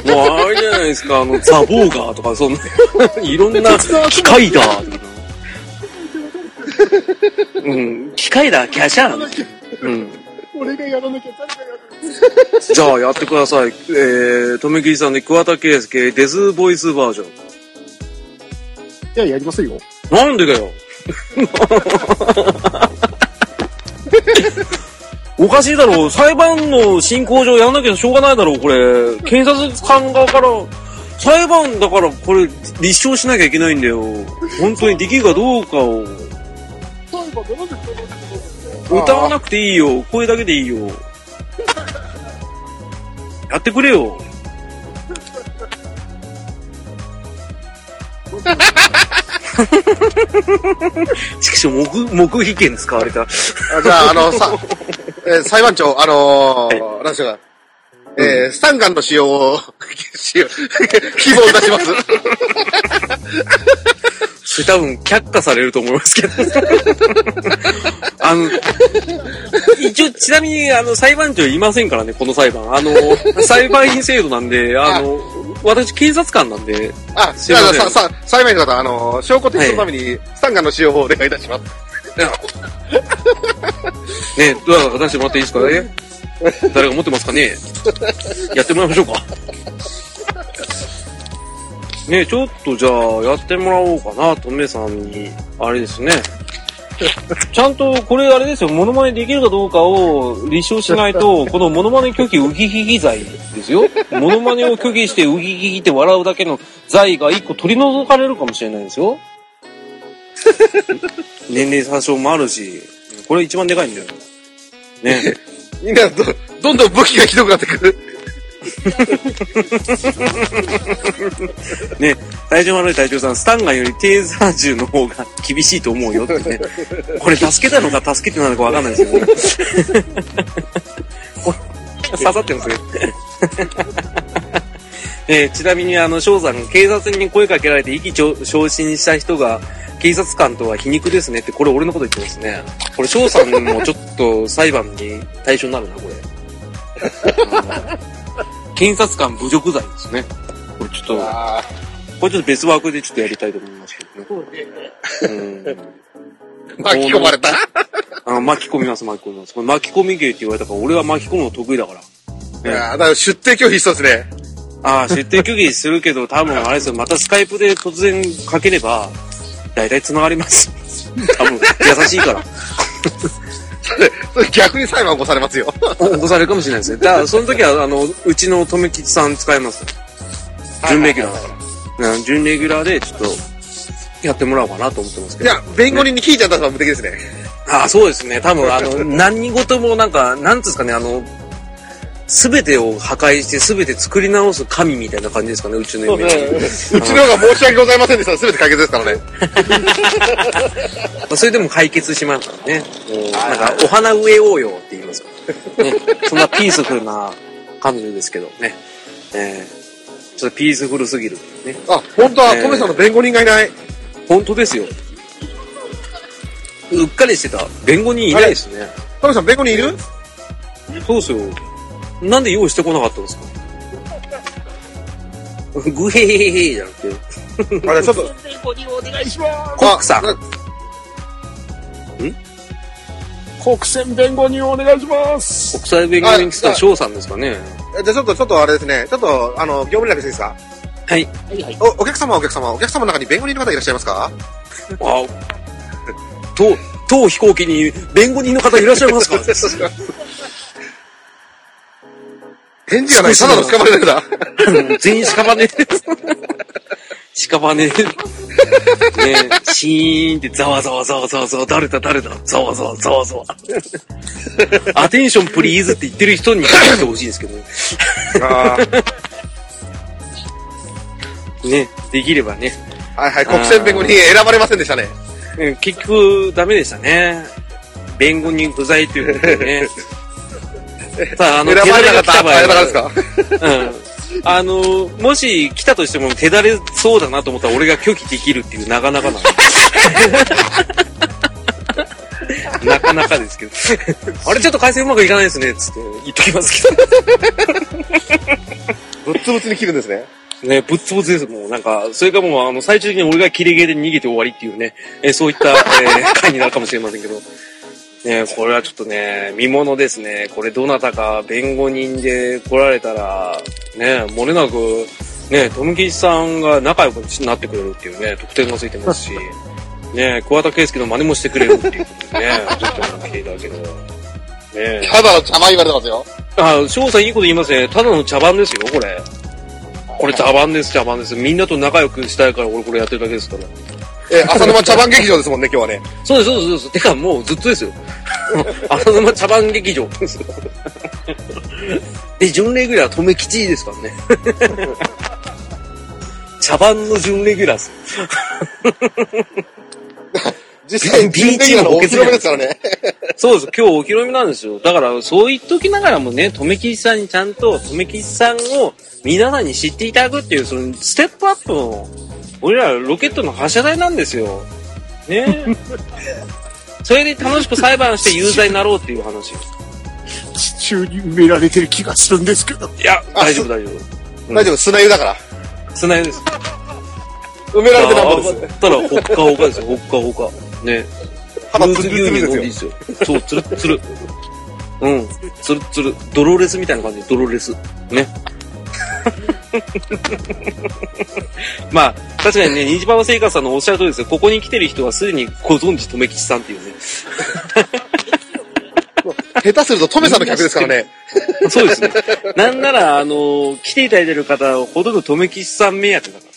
もうあれじゃないですか、あの、ザボーガーとか、そんな、いろんな、機械だ。うん、機械だ、キャシャー。うん。俺がやらなきゃ誰がやるじゃあ、やってください。えー、とめきりさんで桑田佳祐、デズボイスバージョン。いや、やりますよ。なんでだよ。おかしいだろう。裁判の進行上やんなきゃしょうがないだろう、これ。検察官側から、裁判だからこれ、立証しなきゃいけないんだよ。本当にできるかどうかを。そういえば、どうで歌わなくていいよ。声だけでいいよ。やってくれよ。しかし、黙、黙秘権使われた。あじゃあ、あの、さ、えー裁判長、あのー、なんでしょうか。えースタンガンの使用を、希望いたします。それ多分却下されると思いますけど。あの、一応、ちなみに、あの、裁判長いませんからね、この裁判。あの、裁判員制度なんで、あの、私、警察官なんで、あ、すいませんさ、さ、裁判員の方、あのー、証拠提出のために、スタンガンの使用をお願いいたします。ね、ドア出してもらっていいですかね？誰が持ってますかね？やってもらいましょうか。ねちょっとじゃあ、やってもらおうかな、とめさんに。あれですね。ちゃんと、これあれですよ、モノマネできるかどうかを立証しないと、このモノマネ拒否ウギヒヒ罪ですよ。モノマネを拒否してウギヒヒって笑うだけの罪が一個取り除かれるかもしれないですよ。年齢詐称もあるし、これ一番でかいんだよ。ね。みんなど、どんどん武器がひどくなってくる。ね、体調悪い隊長さん、スタンガンよりテーザー銃の方が厳しいと思うよってね。これ助けたのか助けてないのかわかんないですよね。これ刺さってますね。えーちなみにあの、翔さん、警察に声かけられて意気昇進した人が、警察官とは皮肉ですねって、これ俺のこと言ってますね。これ翔さんもちょっと裁判に対象になるな、これ。検察官侮辱罪ですね。これちょっと、あこれちょっと別枠でちょっとやりたいと思いますけどね。うん。巻き込まれた。あ巻き込みます、巻き込みます。これ巻き込み芸って言われたから、俺は巻き込むの得意だから。いやだから出廷拒否しそうですね。ああ、出廷拒否するけど、多分あれですよ、またスカイプで突然かければ、だいたい繋がります。多分、優しいから。それ、逆に裁判起こされますよ。起こされるかもしれないですね。だから、その時は、あの、うちの留吉さん使います。準レギュラーだから。うん準レギュラーで、ちょっと、やってもらおうかなと思ってますけど。いや、弁護人に聞いちゃったのは無敵ですね。ああ、そうですね。多分、あの、何事もなんか、なんつうんですかね、あの、すべてを破壊して、すべて作り直す神みたいな感じですかね、うちの夢は。うちの方が申し訳ございませんでした。すべて解決ですからね。まあそれでも解決しますからね。なんか、お花植えようよって言いますから。ね。そんなピースフルな彼女ですけどね。えー、ちょっとピースフルすぎるね。あ、本当は、えートメさんの弁護人がいない。本当ですよ。うっかりしてた。弁護人いないですね。トメさん弁護人いる？そうですよ。なんで用意してこなかったんですか？グヘヘヘヘじゃなくて。あれ、ちょっと。弁護人お願いします。コックさんあな国選弁護人お願いします。国際弁護人って翔さんですかね。じゃあちょっと、ちょっとあれですね。ちょっと、あの、業務連絡していいですか？はい。はいはい。お、お客様、お客様、お客様の中に弁護人の方いらっしゃいますか？あ、当、当飛行機に弁護人の方いらっしゃいますか？返事がない。ただの捕まりだけだ。全員屍。屍。ね、シーンってざわざわざわざわざわ、誰だ誰だ、ざわざわざわざわ。アテンションプリーズって言ってる人に書いてほしいですけどね。あーね、できればね。はいはい、国選弁護人選ばれませんでしたね。うん結局、ダメでしたね。弁護人不在ということでね。さあ、あの、選ばれなかったらですか？うん。あの、もし来たとしても手だれそうだなと思ったら俺が拒否できるっていうなかなかな。なかなかですけど。あれちょっと回線うまくいかないですね、つって言っときますけぶっつぶつに切るんですね。ど。ね、ぶっつぶつです。もうなんか、それかもうあの、最終的に俺がキレゲーで逃げて終わりっていうね、えーそういった、えー回になるかもしれませんけど。ね、これはちょっとね、見物ですね。これどなたか弁護人で来られたら、ね、漏れなく、ね、富木さんが仲良くなってくれるっていうね、特典がついてますし、ね、桑田佳祐の真似もしてくれるっていうことでね、ちょっと来ていただければ。ねただの邪魔言われてますよ。あ、翔さんいいこと言いますね。ただの茶番ですよ、これ。これ茶番です、茶番です。みんなと仲良くしたいから俺これやってるだけですから。えー、浅沼茶番劇場ですもんね、今日はね。そうです、そうです、そうです。てかもうずっとですよ。浅沼茶番劇場ですよ。で、準レギュラー、留吉ですからね。茶番の準レギュラーです。実際、ビーチのお披露目ですからね。そうです。今日お披露目なんですよ。だから、そう言っときながらもね、留吉さんにちゃんと、留吉さんを皆さんに知っていただくっていう、その、ステップアップの、俺らロケットの発射台なんですよ。ね それで楽しく裁判して有罪になろうっていう話。地中に埋められてる気がするんですけど。いや、大丈夫、大丈夫。大丈夫、砂湯だから。砂湯です。埋められてなんぼです。たら、ほっかほかですよ、ほっかほか。ね。肌フルーツつるつる牛乳飲んですよ。そう、つるつる。うん。つるつる。ドロレスみたいな感じで、ドロレス。ね。まあ、確かにね、虹パパ生活さんのおっしゃる通りですよ。ここに来てる人はすでにご存知、留吉さんっていうね。下手するとトメさんの客ですからね。そうですね。なんなら、あの、来ていただいてる方、ほとんど留吉さん目当てだから。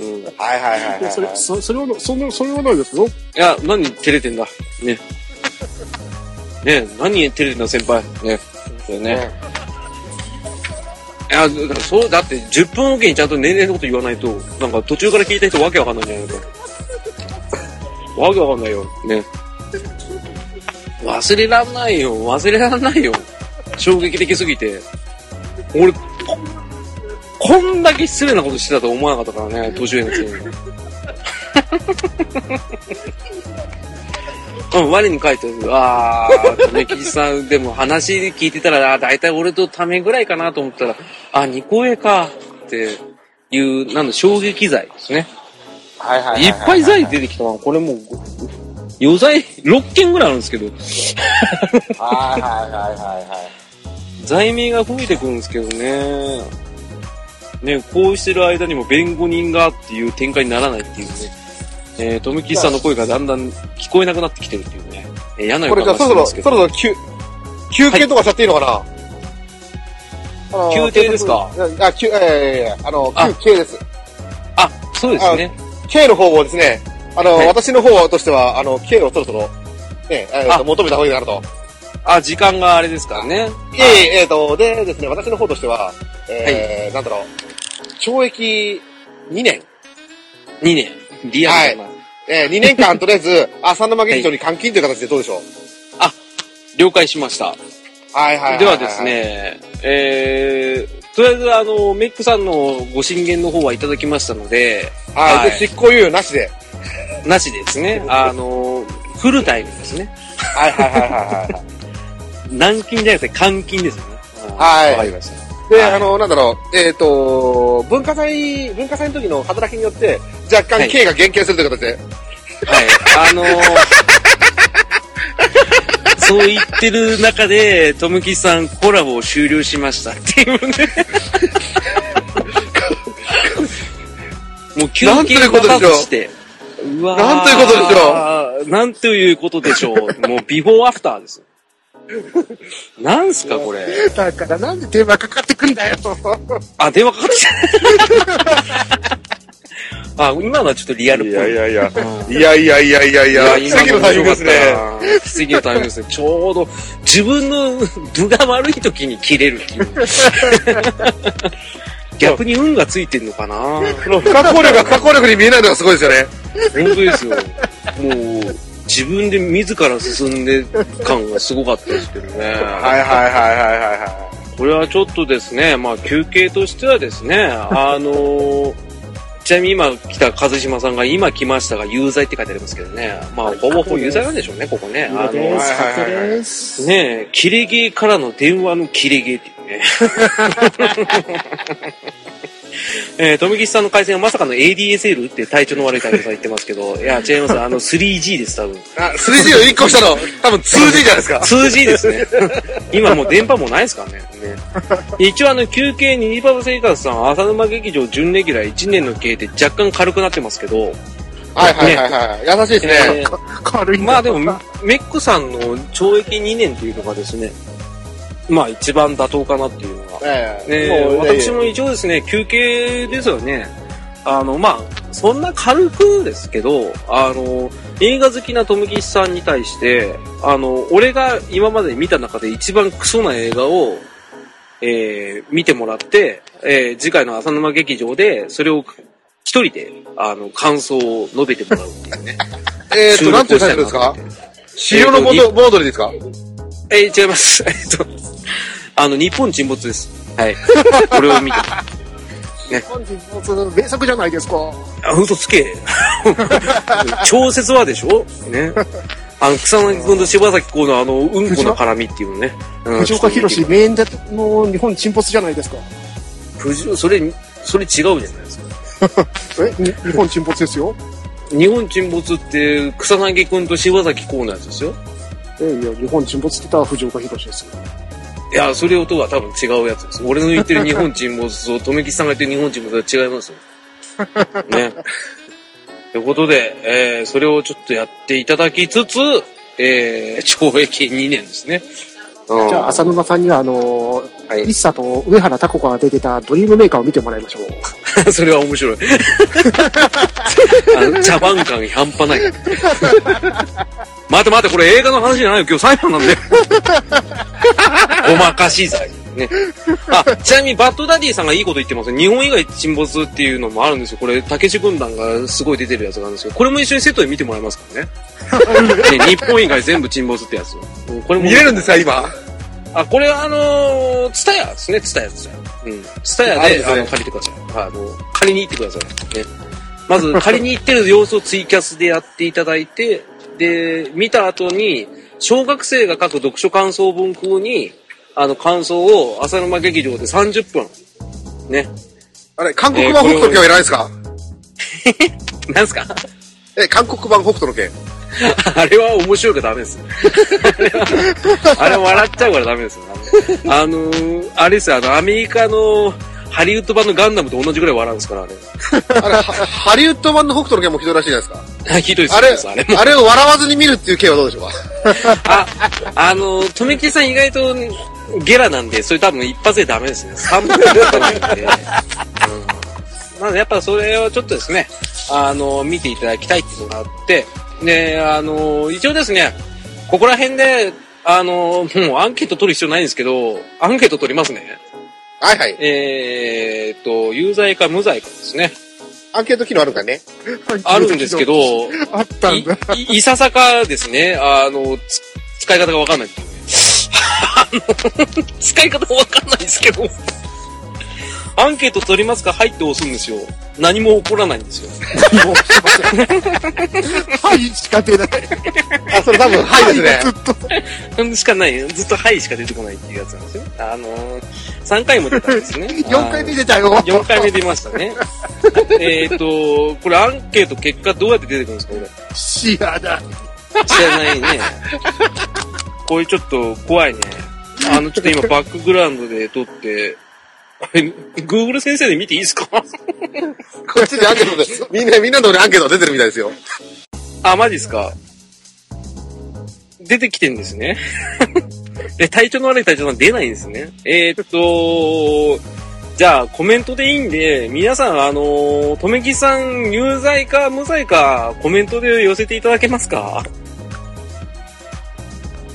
うん。いはいはいはいはいそれはい。そそれは、そんな、それはないですよ。や、何照れてんだ。ね。ね何照れてんだ、先輩。ね。そうね。いや、だからそう、だって10分おきにちゃんと年齢のこと言わないと、なんか途中から聞いた人わけわかんないんじゃないか。わけわかんないよ。ね。忘れらんないよ。忘れらんないよ。衝撃的すぎて。俺、こ、こんだけ失礼なことしてたと思わなかったからね、年上のくせに。うん、我に書いてる。あー、めきじさん、でも話聞いてたら、あだいたい俺とためぐらいかなと思ったら、あ、ニコエか、っていう、なんだ、衝撃罪ですね。はいはいいっぱい罪出てきたな。これもう、余罪6件ぐらいあるんですけど、はいはいはいはいはい。罪名が増えてくるんですけどね。ね、こうしてる間にも弁護人がっていう展開にならないっていうね。えー、富吉さんの声がだんだん聞こえなくなってきてるっていうね。えー嫌な予これじゃ感あそろそろ、がしてますけど。そろそろ休、休憩とかしちゃっていいのかな、あの休憩ですか？あ、休、えー、あの、あ休憩です。あ、そうですね。K の方をですね、あの、はい私の方としては、あの、K をそろそろ、ね、えー求めた方がいいかなと。あ、時間があれですからね。いえいえ、えーと、でですね、私の方としては、えー、なんだろう、懲役2年。2年。リアルだな。えー、2年間とりあえず、浅沼劇場に監禁という形でどうでしょう？了解しました。はいはいはいいい。ではです。ね、えー、とりあえずあの、メックさんのご進言の方はいただきましたので、はい。はいで、執行猶予なしで。なしですね。あの、フルタイムですね。はいはいはいはいはい。軟禁じゃなくて監禁ですね。はいわかりました。で、はいあの、なんだろう、えっ、と、文化祭、文化祭の時の働きによって、若干はい K が減刑するという形で、はい。あのー そう言ってる中で、トムキさんコラボを終了しましたっていうね。もう休憩いうことでしょうが外して。うわーなんということでしょうなんということでしょう。もうビフォーアフターです。なんすかこれ。だからなんで電話かかってくんだよ。あ、電話かかってきた。あ、今のはちょっとリアルっいぽい。やいやいや。いやいやいやいやいや、奇跡のタイミングですね。奇跡のタイミングですね。ちょうど自分の部が悪い時に切れるっていう。逆に運がついてんのかなこの不可抗力が不可抗力に見えないのがすごいですよね。本当ですよ。もう、自分で自ら進んで感がすごかったですけどね。はいはいはいはいはいはこれはちょっとですね、まあ休憩としてはですね、あのー ちなみに今来た和島さんが今来ましたが有罪って書いてありますけどね。まあほぼほぼ有罪なんでしょうね、ここね。あのはいです。はいはいはい勝です。ねえ、キレゲーからの電話のキレゲーっていうね。えー、富吉さんの回線はまさかの ADSL って体調の悪い体調さん言ってますけど、いや、違います。あの、3G です、多分。い。あ、3G を1個したの、多分 2G じゃないですか。2G ですね。今もう電波もないですからね。ね一応あの、休憩にニパパ生活さん、浅沼劇場準レギュラー1年の経営で若干軽くなってますけど、はいはいはいはい。優しいですね。えー軽いまあでも、メックさんの懲役2年っていうのがですね、まあ一番妥当かなっていうのが。えねえもう私も一応ですね、休憩ですよね。あの、まあ、そんな軽くですけど、あの、映画好きな富吉さんに対して、あの、俺が今まで見た中で一番クソな映画を、えー見てもらって、えー次回の浅沼劇場で、それを一人で、あの、感想を述べてもらうっていうね。えーっと、なんていうタイトルですか？資料のボード、ボードでですか？えー違います。えっと、あの、日本沈没です。はい。これを見て。本日の名作じゃないですか。あ、嘘つけ。超説はでしょ？ね。あの、草薙君と柴咲コウのあの、うんこの絡みっていうのね。うん藤岡弘名演者の日本沈没じゃないですか。藤それ、それ違うじゃないですか。え？に日本沈没ですよ。日本沈没って、草薙君と柴咲コウのやつですよ。えいや、日本沈没って言ったら藤岡弘ですよ。いや、それとは多分違うやつです。俺の言ってる日本沈没と、留吉さんが言ってる日本沈没は違いますよ。ね。ということで、えー、それをちょっとやっていただきつつ、えー、懲役2年ですね。うんじゃあ、浅沼さんには、あのー、はい一茶と上原タコ子が出てたドリームメーカーを見てもらいましょう。それは面白い。あの茶番感半端ない。待て待て、これ映画の話じゃないよ。今日裁判なんで。ごまかし罪。ね。あ、ちなみにバッドダディさんがいいこと言ってますよ日本以外沈没っていうのもあるんですよ。これ、竹志軍団がすごい出てるやつがあるんですよ。これも一緒にセットで見てもらえますからね。ね日本以外全部沈没ってやつ。うんこれも見れるんですか、今？あ、これはあのー、ツタヤですね、ツタヤ、ツタヤ。うん。ツタヤで、ねあの、借りてください。あの、借りに行ってください。ね。まず、借りに行ってる様子をツイキャスでやっていただいて、で、見た後に、小学生が書く読書感想文風に、あの、感想を浅沼劇場で30分。ね。あれ、韓国版北斗の拳はいらないですか？なんすか？え、韓国版北斗の拳。あれは面白いからダメです。あれは、あれは笑っちゃうからダメですよ。あのー、あれですよ、あの、アメリカのハリウッド版のガンダムと同じぐらい笑うんですから、あれ。あれ、はハリウッド版の北斗の拳もひどいらしいじゃないですか。ひどいですあれ、あれも。あれを笑わずに見るっていう件はどうでしょうか？あ、あの、とめきさん意外とゲラなんで、それ多分一発でダメですね。3分かかないんで。うん。なのでやっぱそれをちょっとですね、あの、見ていただきたいっていうのがあって、で、あの、一応ですね、ここら辺で、あの、もうアンケート取る必要ないんですけど、アンケート取りますね。はいはい。えーっと、有罪か無罪かですね。アンケート機能あるからね。あるんですけ。ど、あったんだ。い、いいささかですね、あの、つ使い方がわかんない。あの、使い方もわかんないですけど、アンケート取りますか？はいって押すんですよ。何も起こらないんですよ。もうしてませんはい、しか出ない。あ、それ多分、はいですね。ずっと。しかない。ずっとはいしか出てこないっていうやつなんですよ。あの3回も出たんですね。4回目出たよ。4回目出ましたね。えっと、これアンケート結果どうやって出てくるんですかこれ？知らない。知らないね。これちょっと怖いね。あの、ちょっと今バックグラウンドで撮って、これ Google 先生で見ていいですか？こっちにアンケートで、みんな、みんなのアンケート出てるみたいですよ。あ、マジですか？出てきてんですね。で、体調の悪い体調は出ないんですね。えーっと、じゃあ、コメントでいいんで、皆さん、あのー、とめきさん、有罪か無罪か、コメントで寄せていただけますか？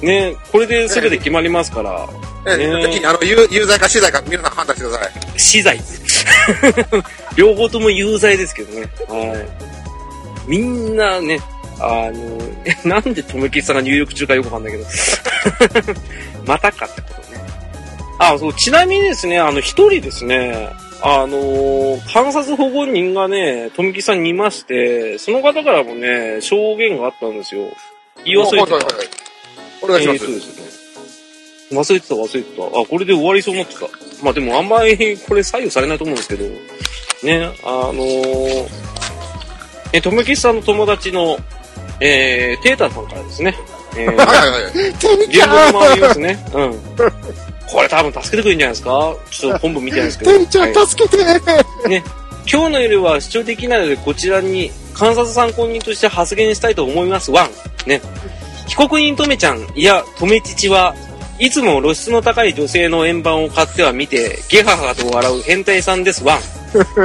ね、これで全て決まりますから、えねぜひ、あの、有有罪か死罪か皆さん判断してください。死罪。両方とも有罪ですけどね。はい。みんなね、あの、えなんでとめきさんが入力中かよくわかんないけど。またかってことね。あ、そう、ちなみにですね、あの、一人ですね、あの観察保護人がね、とめきさんにいまして、その方からもね、証言があったんですよ。言い忘れてた。お願いします。えーそうですね。忘れてた忘れてた。あ、これで終わりそうになってた。まあでもあんまりこれ左右されないと思うんですけど、ね、あのー、え、とめきさんの友達の、えー、テータさんからですね、えー、はいはいはい。テミ現場に回りますね。うん。これ多分助けてくれるんじゃないですか？ちょっと本部見てないですけど。テミちゃはいん、助けて今日の夜は視聴できないので、こちらに観察参考人として発言したいと思います。ワン。ね。被告人とめちゃん、いや、とめ父はいつも露出の高い女性の円盤を買っては見て、ゲハハと笑う変態さんです。ワン。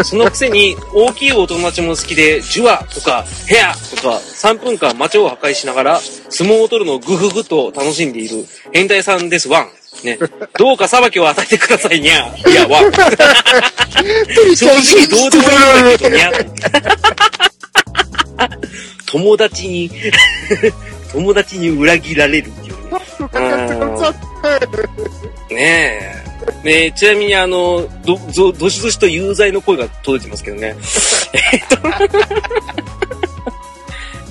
そのくせに、大きいお友達も好きで、ジュワとか、ヘアとか、3分間街を破壊しながら、相撲を取るのをグフグと楽しんでいる変態さんです。ワン。ね。どうか裁きを与えてくださいにゃ。いや、ワン。正直どうでもいいんだけどにゃ。友達に、友達に裏切られるっていうね。うんねえ。ねえ、ちなみにあの、ど、ど、どしどしと有罪の声が届いてますけどね。えっと。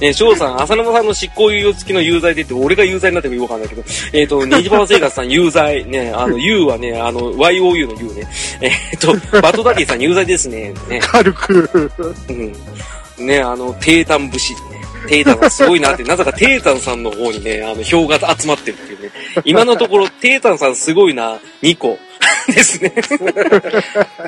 ねえ、翔さん、浅沼さんの執行猶予付きの有罪でって、俺が有罪になってもよくわかんないけど、えっ、と、ネジババ生活さん有罪。ねあの、U はね、あの、YOU の U ね。えっ、と、バトダディさん有罪ですね。ね。軽く。うん。ね、あの、テータン節ね。テータンがすごいなって、なぜかテータンさんの方にね、あの、票が集まってるっていうね。今のところ、テータンさんすごいな、2個ですね。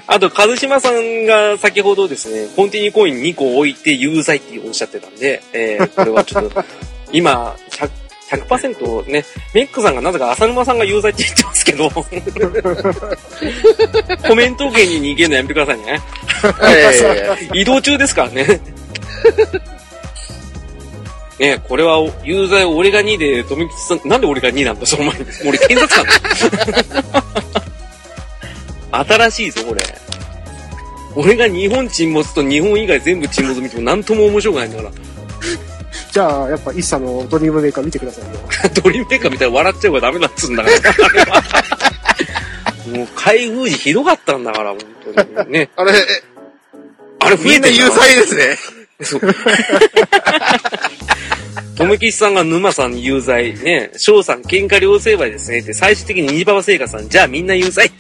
あと、和島さんが先ほどですね、コンティニューコイン2個置いて有罪っておっしゃってたんで、えー、これはちょっと、今、100、100%ね、メックさんがなぜか浅沼さんが有罪って言ってますけど、コメント芸人に逃げるのやめてくださいね。え移動中ですからね。ねこれは有罪俺が2で、富吉さん、なんで俺が2なんだ、その前に。俺検察官だ。新しいぞ、これ。俺が日本沈没と日本以外全部沈没見ても何とも面白くないんだから。じゃあ、やっぱ、イッサのドリームメーカー見てくださいよ。ドリームメーカーみたいに笑っちゃうからダメだっつうんだから。もう開封時ひどかったんだから、本当に。ね。ー、あれ、えあれ増みんな有えてるな罪ですね。そう。とめきちさんが沼さん有罪、ね、翔さん喧嘩両成敗ですねって、最終的にニジババ生活さん、じゃあみんな有罪ってっ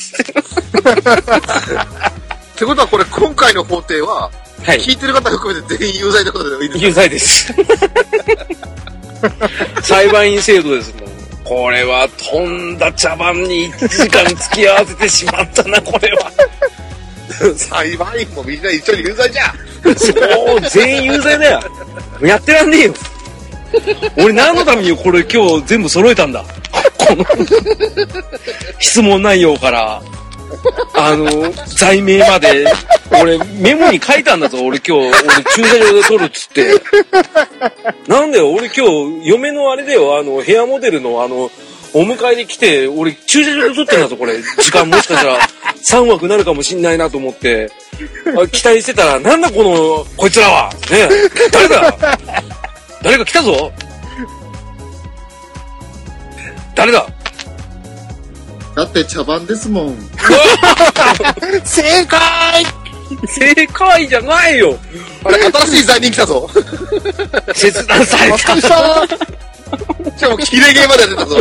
てことはこれ今回の法廷は、はい。聞いてる方含めて全員有罪ってことでいいですか？有罪です。裁判員制度ですもん。これはとんだ茶番に1時間付き合わせてしまったな、これは。裁判員もみんな一緒に有罪じゃん。そう、全員有罪だよ。やってらんねえよ。俺何のためにこれ今日全部揃えたんだ？この質問内容から、あの、罪名まで、俺メモに書いたんだぞ、俺今日、俺駐車場で撮るっつって。なんだよ、俺今日、嫁のあれだよ、あの、ヘアモデルのあの、お迎えで来て、俺駐車場で撮ってんだぞ、これ。時間もしかしたら。3枠なるかもしんないなと思って。期待してたら、なんだこの、こいつらは。ね誰だ？誰か来たぞ誰だ？だって茶番ですもん。正解正解じゃないよあれ、新しい罪人来たぞ。切断されたしかも、キレゲーまで出たぞ。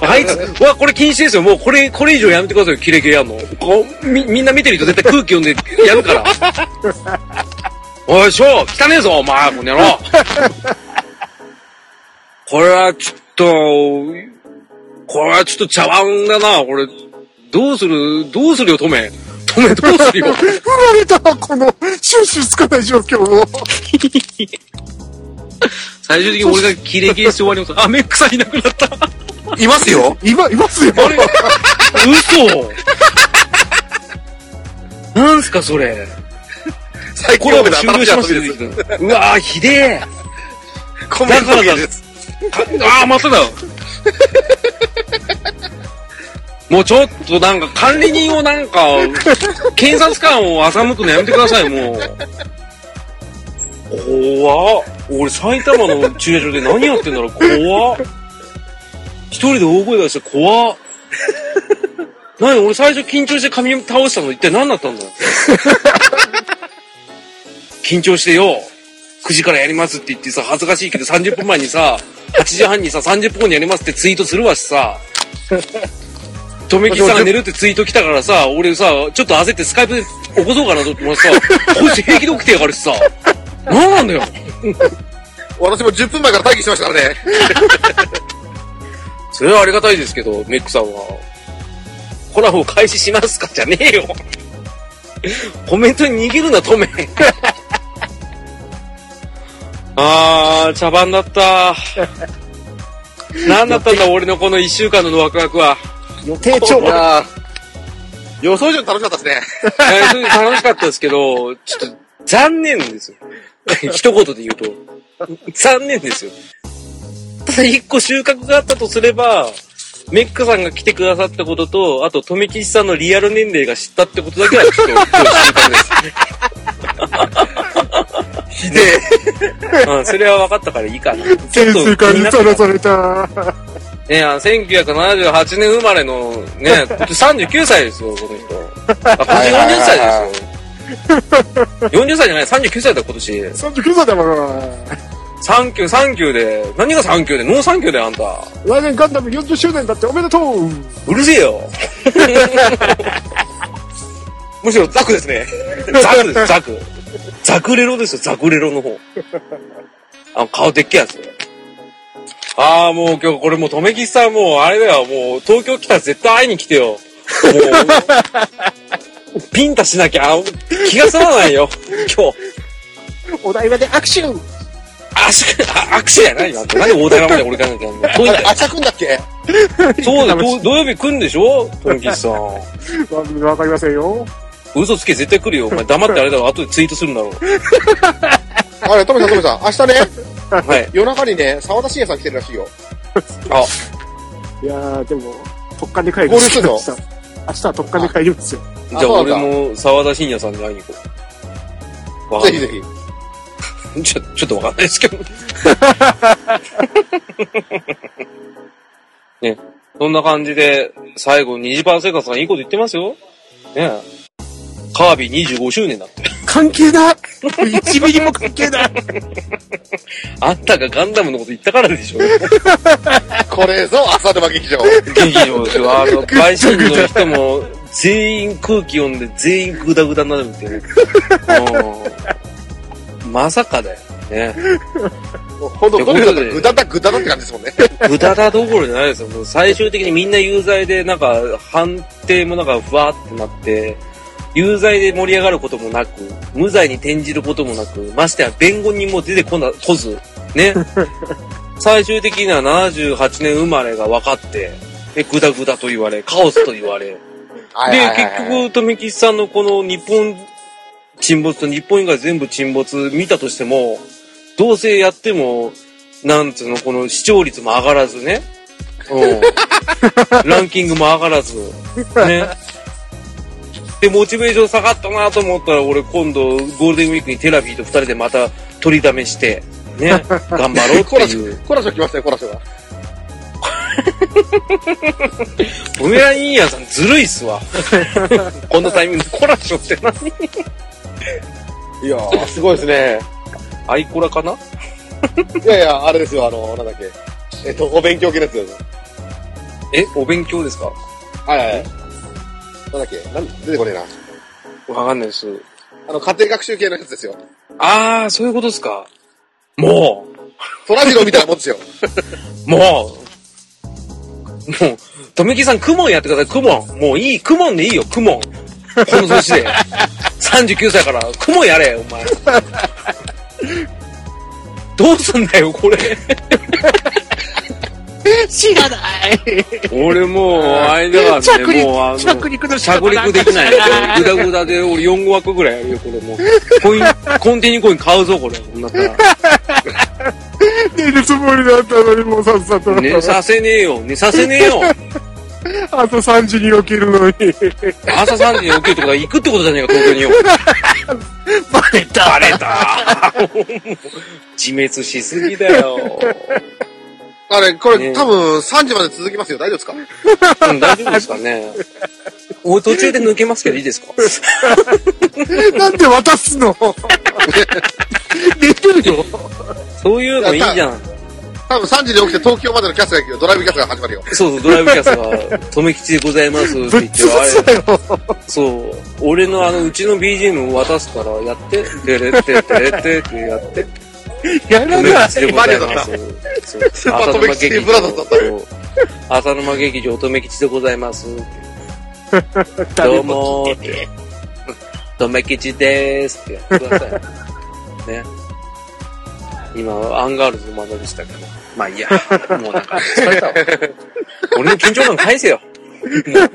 あいつ、わ、これ禁止ですよ。もうこれ、これ以上やめてくださいよ、キレキレやんの。こう、み、みんな見てる人絶対空気読んでやるから。おい、しょう汚ねえぞ、お前、この野郎。これはちょっと、これはちょっと茶碗だな、これ。どうする、どうするよ、トメ。トメ、どうするよ？振られたこの、収集つかない状況を。最終的に俺がキレキレして終わります。あ、メックさんいなくなった。いますよ。今、いますよ。嘘なんすか、それ。最コラ近覚えボ終了しまた新しい遊びです。うわぁ、ひでえ。コメント芸です。ああ、まただ。もうちょっとなんか管理人をなんか、検察官を欺くのやめてください、もう。怖っ。俺埼玉の駐車場で何やってんだろう、怖っ。一人で大声出して怖っ。何俺最初緊張して髪倒したの一体何だったんだ？緊張してよ。9時からやりますって言ってさ、恥ずかしいけど30分前にさ、8時半にさ、30分後にやりますってツイートするわしさ。とめきさんが寝るってツイート来たからさ、俺さ、ちょっと焦ってスカイプで起こそうかなと思ってさ、こいつ平気で起きてやがるしさ。何なんだよ。私も10分前から待機してましたからね。それはありがたいですけど、メックさんは。コラボ開始しますか？じゃねえよ。コメントに逃げるな、トメ。あー、茶番だった。何だったんだ、俺のこの一週間のワクワクは。予定調いやー予想以上に楽しかったですね。楽しかったですけど、ちょっと残念ですよ。一言で言うと。残念ですよ。ただ一個収穫があったとすれば、メッカさんが来てくださったことと、あと、富吉さんのリアル年齢が知ったってことだけはちょっと今日収穫です。ひでえ。うん、それは分かったからいいかな。ちょっ点と数化にさらされた。ねあの1978年生まれの、ね、今年39歳ですよ、この人。あ、今年40歳ですよ。40歳じゃない、39歳だ、今年。39歳だもん。サンキュー、サンキューで、何がサンキューで、ノーサンキューで、あんた。来年ガンダム40周年だっておめでとううるせえよ。むしろザクですね。ザクです、ザク。ザクレロですよ、ザクレロの方。あの、顔でっけえやつ。ああ、もう今日これもう、とめきさんもう、あれだよ、もう、東京来たら絶対会いに来てよ。もう、ピンタしなきゃ、気が済まないよ、今日。お台場で握手あ、しあ握手やないよ。なんで大台場まで俺行かなきゃ遠いんだよあちゃくんだっけ？そうだ、ど 土曜日来んでしょ？トンキスさん。わかりませんよ。嘘つけ絶対来るよ。お前黙ってあれだろ。後でツイートするんだろあれ、トメさん、トメさん、明日ね、う。はい。夜中にね、沢田信也さん来てるらしいよ。あ、いやー、でも、特艦で帰り合流するの？明日明日は特艦で帰りますよ。じゃあ俺も沢田信也さんに会いに行こう。わかぜひぜひ。ちょ、ちょっとわかんないですけど。ね。そんな感じで、最後、虹パー生活さんいいこと言ってますよ。ねカービィ25周年だって。関係だ !1 ミリも関係ないあんたがガンダムのこと言ったからでしょ。これぞ、浅沼劇場。劇場ですよ。あの、陪審の人も、全員空気読んで、全員グダグダになるっていう。うんまさかだよ。ね。ほんと、とにかくことでぐだだぐだだって感じですもんね。グダダどころじゃないですよ。最終的にみんな有罪で、なんか、判定もなんか、ふわーってなって、有罪で盛り上がることもなく、無罪に転じることもなく、ましてや弁護人も出てこな、こず、ね。最終的には78年生まれが分かって、で、グダグダと言われ、カオスと言われ、で、結局、富吉さんのこの日本沈没と日本以外全部沈没見たとしても、どうせやっても、なんつうの、この視聴率も上がらずね。うん。ランキングも上がらず。ね。で、モチベーション下がったなと思ったら、俺今度、ゴールデンウィークにテラビーと二人でまた取りだめして、ね。頑張ろうってコラシいう。ョ、コラショ来ましたよ、コラショが。ブメラニーヤンさんずるいっすわ。このタイミングでコラショって何？いやー、すごいですね。アイコラかな？いやいや、あれですよ、あの、なんだっけ。えっと、お勉強系ですよ。え、お勉強ですか？はいはいはい。なんだっけ？なん出てこねえな。わかんないです。あの、家庭学習系のやつですよ。あー、そういうことですか。もそらジローみたいなもんですよ。う、もう、もう、とめきさん、クモンやってください、クモン。もういい、クモンでいいよ、クモン。この年で。39歳から、クモンやれ、お前。どうすんだよ、これ。知らない。俺もう、あれだから着ね、もうあ陸、の、着陸の着陸できないよ。グダグダで俺4枠ぐらいやるよ、これもう。コイン、コンティニューコイン買うぞ、これ。こんなったら。寝るつもりだったのに、もうさっさと。寝させねえよ。寝させねえよ。朝3時に起きるのに。朝3時に起きるってことは行くってことじゃねえか、東京によ。バレた。バレた。自滅しすぎだよ。あれ、これ、ね多分3時まで続きますよ。大丈夫ですか？うん、大丈夫ですかね。お途中で抜けますけどいいですか？なんで渡すの？寝るよ。そういうのいいじゃん。多分3時に起きて東京までのキャスが行くよ。ドライブキャスが始まるよ。そうそう、ドライブキャスが、留吉でございますってぶ言って、っ潰すあれ。そう、俺のあの、うちの BGM を渡すから、やって、てれって、てれってってやって、やらない。留吉でございます。そうスーパー留吉っていうブラザーズだったそう浅沼劇場、留吉でございます。ど誰うももーって聞いてね。留吉でーすってやってください。ね。今、アンガールズの真似したけど。まあいいや。もうなんか、疲れたわ。俺の緊張感返せよ。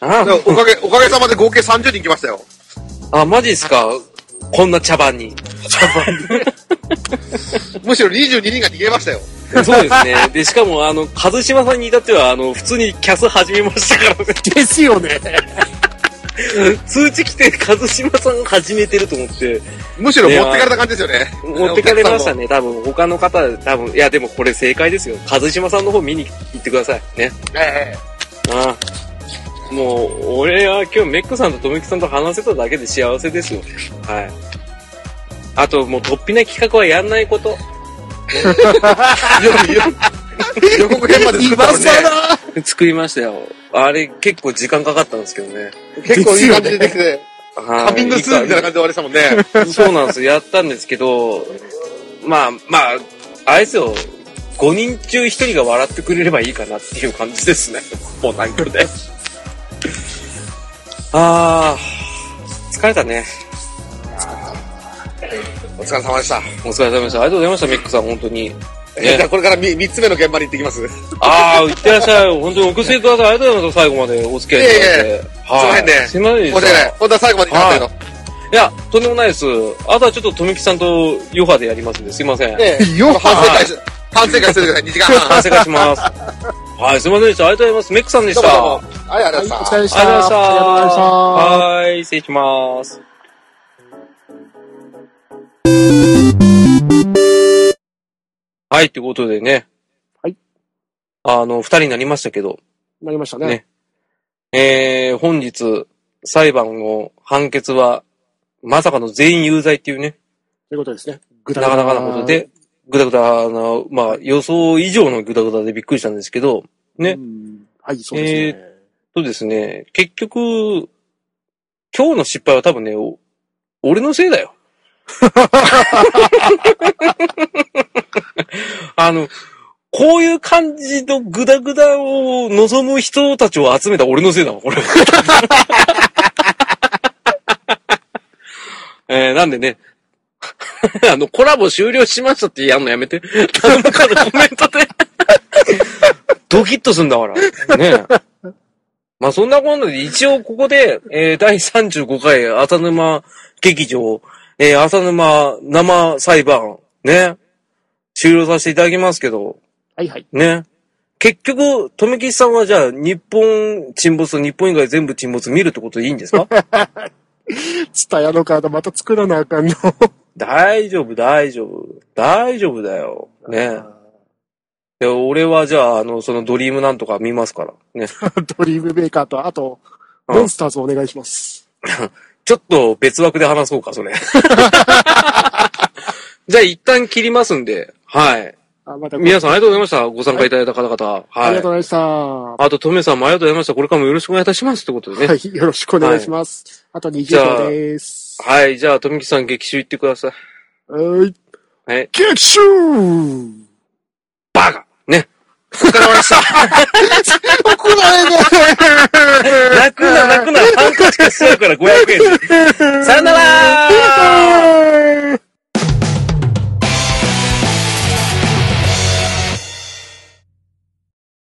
あでもおかげ、おかげさまで合計30人来ましたよ。あ、マジっすかこんな茶番に。むしろ22人が逃げましたよ。そうですね。で、しかも、あの、一島さんに至っては、あの、普通にキャス始めましたからね。ですよね。通知来て、一島さんが始めてると思って、むしろ持ってかれた感じですよね。持ってかれましたね。多分、他の方、多分、いや、でもこれ正解ですよ。一島さんの方見に行ってください。ね。えああ。もう、俺は今日メックさんととめきさんと話せただけで幸せですよ。はい。あと、もう、突飛な企画はやんないこと。え 予予告編まで作ったのにね。作りましたよ。あれ、結構時間かかったんですけどね。結構いい感じでできて、はいカミングスーンみたいな感じで終わりしたもんね。そうなんですよ。やったんですけど、まあ、まあ、あれですよ。5人中1人が笑ってくれればいいかなっていう感じですね。もうなんかね。あー、疲れたね。お疲れ様でした。お疲れ様でした。ありがとうございました、メックさん、本当に。じゃあこれから 3, 三つ目の現場に行ってきます。すいあー、行ってらっしゃい。本当にお薬ください。ありがとうございます、最後までお付き合いいただいて。いえいえはいませんねすいませんでした。ませんね。本当は最後まで行きましたけど。いや、とんでもないです。あとはちょっと、とめきさんと余波でやりますんで、すいません。ええよ反省会し、反省会しててください。2時間半。反省会します。はい、すいませんでした。ありがとうございます。メックさんでした。どうもどうも。はい、ありがとうございましたお疲れ。様でした。ありがとうございました。ありがとうございました。はい、失礼します。はい、ということでね。はい。あの、二人になりましたけど、なりましたね。ねえー、本日、裁判の判決は、まさかの全員有罪っていうね、ということですね。ぐなかなかなことで、ぐだぐだな、まあ、予想以上のぐだぐだでびっくりしたんですけど、ねうんはい、そうですね。とですね、結局、今日の失敗は多分ね、お俺のせいだよ。あの、こういう感じのグダグダを望む人たちを集めた俺のせいだわ、これ。えー、なんでね、あの、コラボ終了しましたってやんのやめて。頼むからコメントで。ドキッとすんだから。ねえまあそんなこんなで一応ここで、えー、第35回浅沼劇場、えー、浅沼生裁判、ね、終了させていただきますけど、はいはい。ね。結局、富吉さんはじゃあ、日本沈没、日本以外全部沈没見るってことでいいんですか？ツタヤのカードまた作らなあかんの。大丈夫、大丈夫。大丈夫だよ。ね。で俺はじゃあ、あの、そのドリームなんとか見ますから。ね。ドリームメーカーと、あと、うんモンスターズお願いします。ちょっと別枠で話そうか、それ。じゃあ一旦切りますんで、はい。あ、また、皆さんありがとうございました。ご参加いただいた方々。はい。ありがとうございました。はあと、トメさんもありがとうございました。これからもよろしくお願いいたします。ってことでね。い、よろしくお願いします。あとじゃあ20秒です。はい。じゃあ、富木さん劇中行ってください。はい。はい。劇集バカね。お疲れ様でした。怒られ泣くな、泣くな。ハンカチ貸しちゃうから500円で。さよなら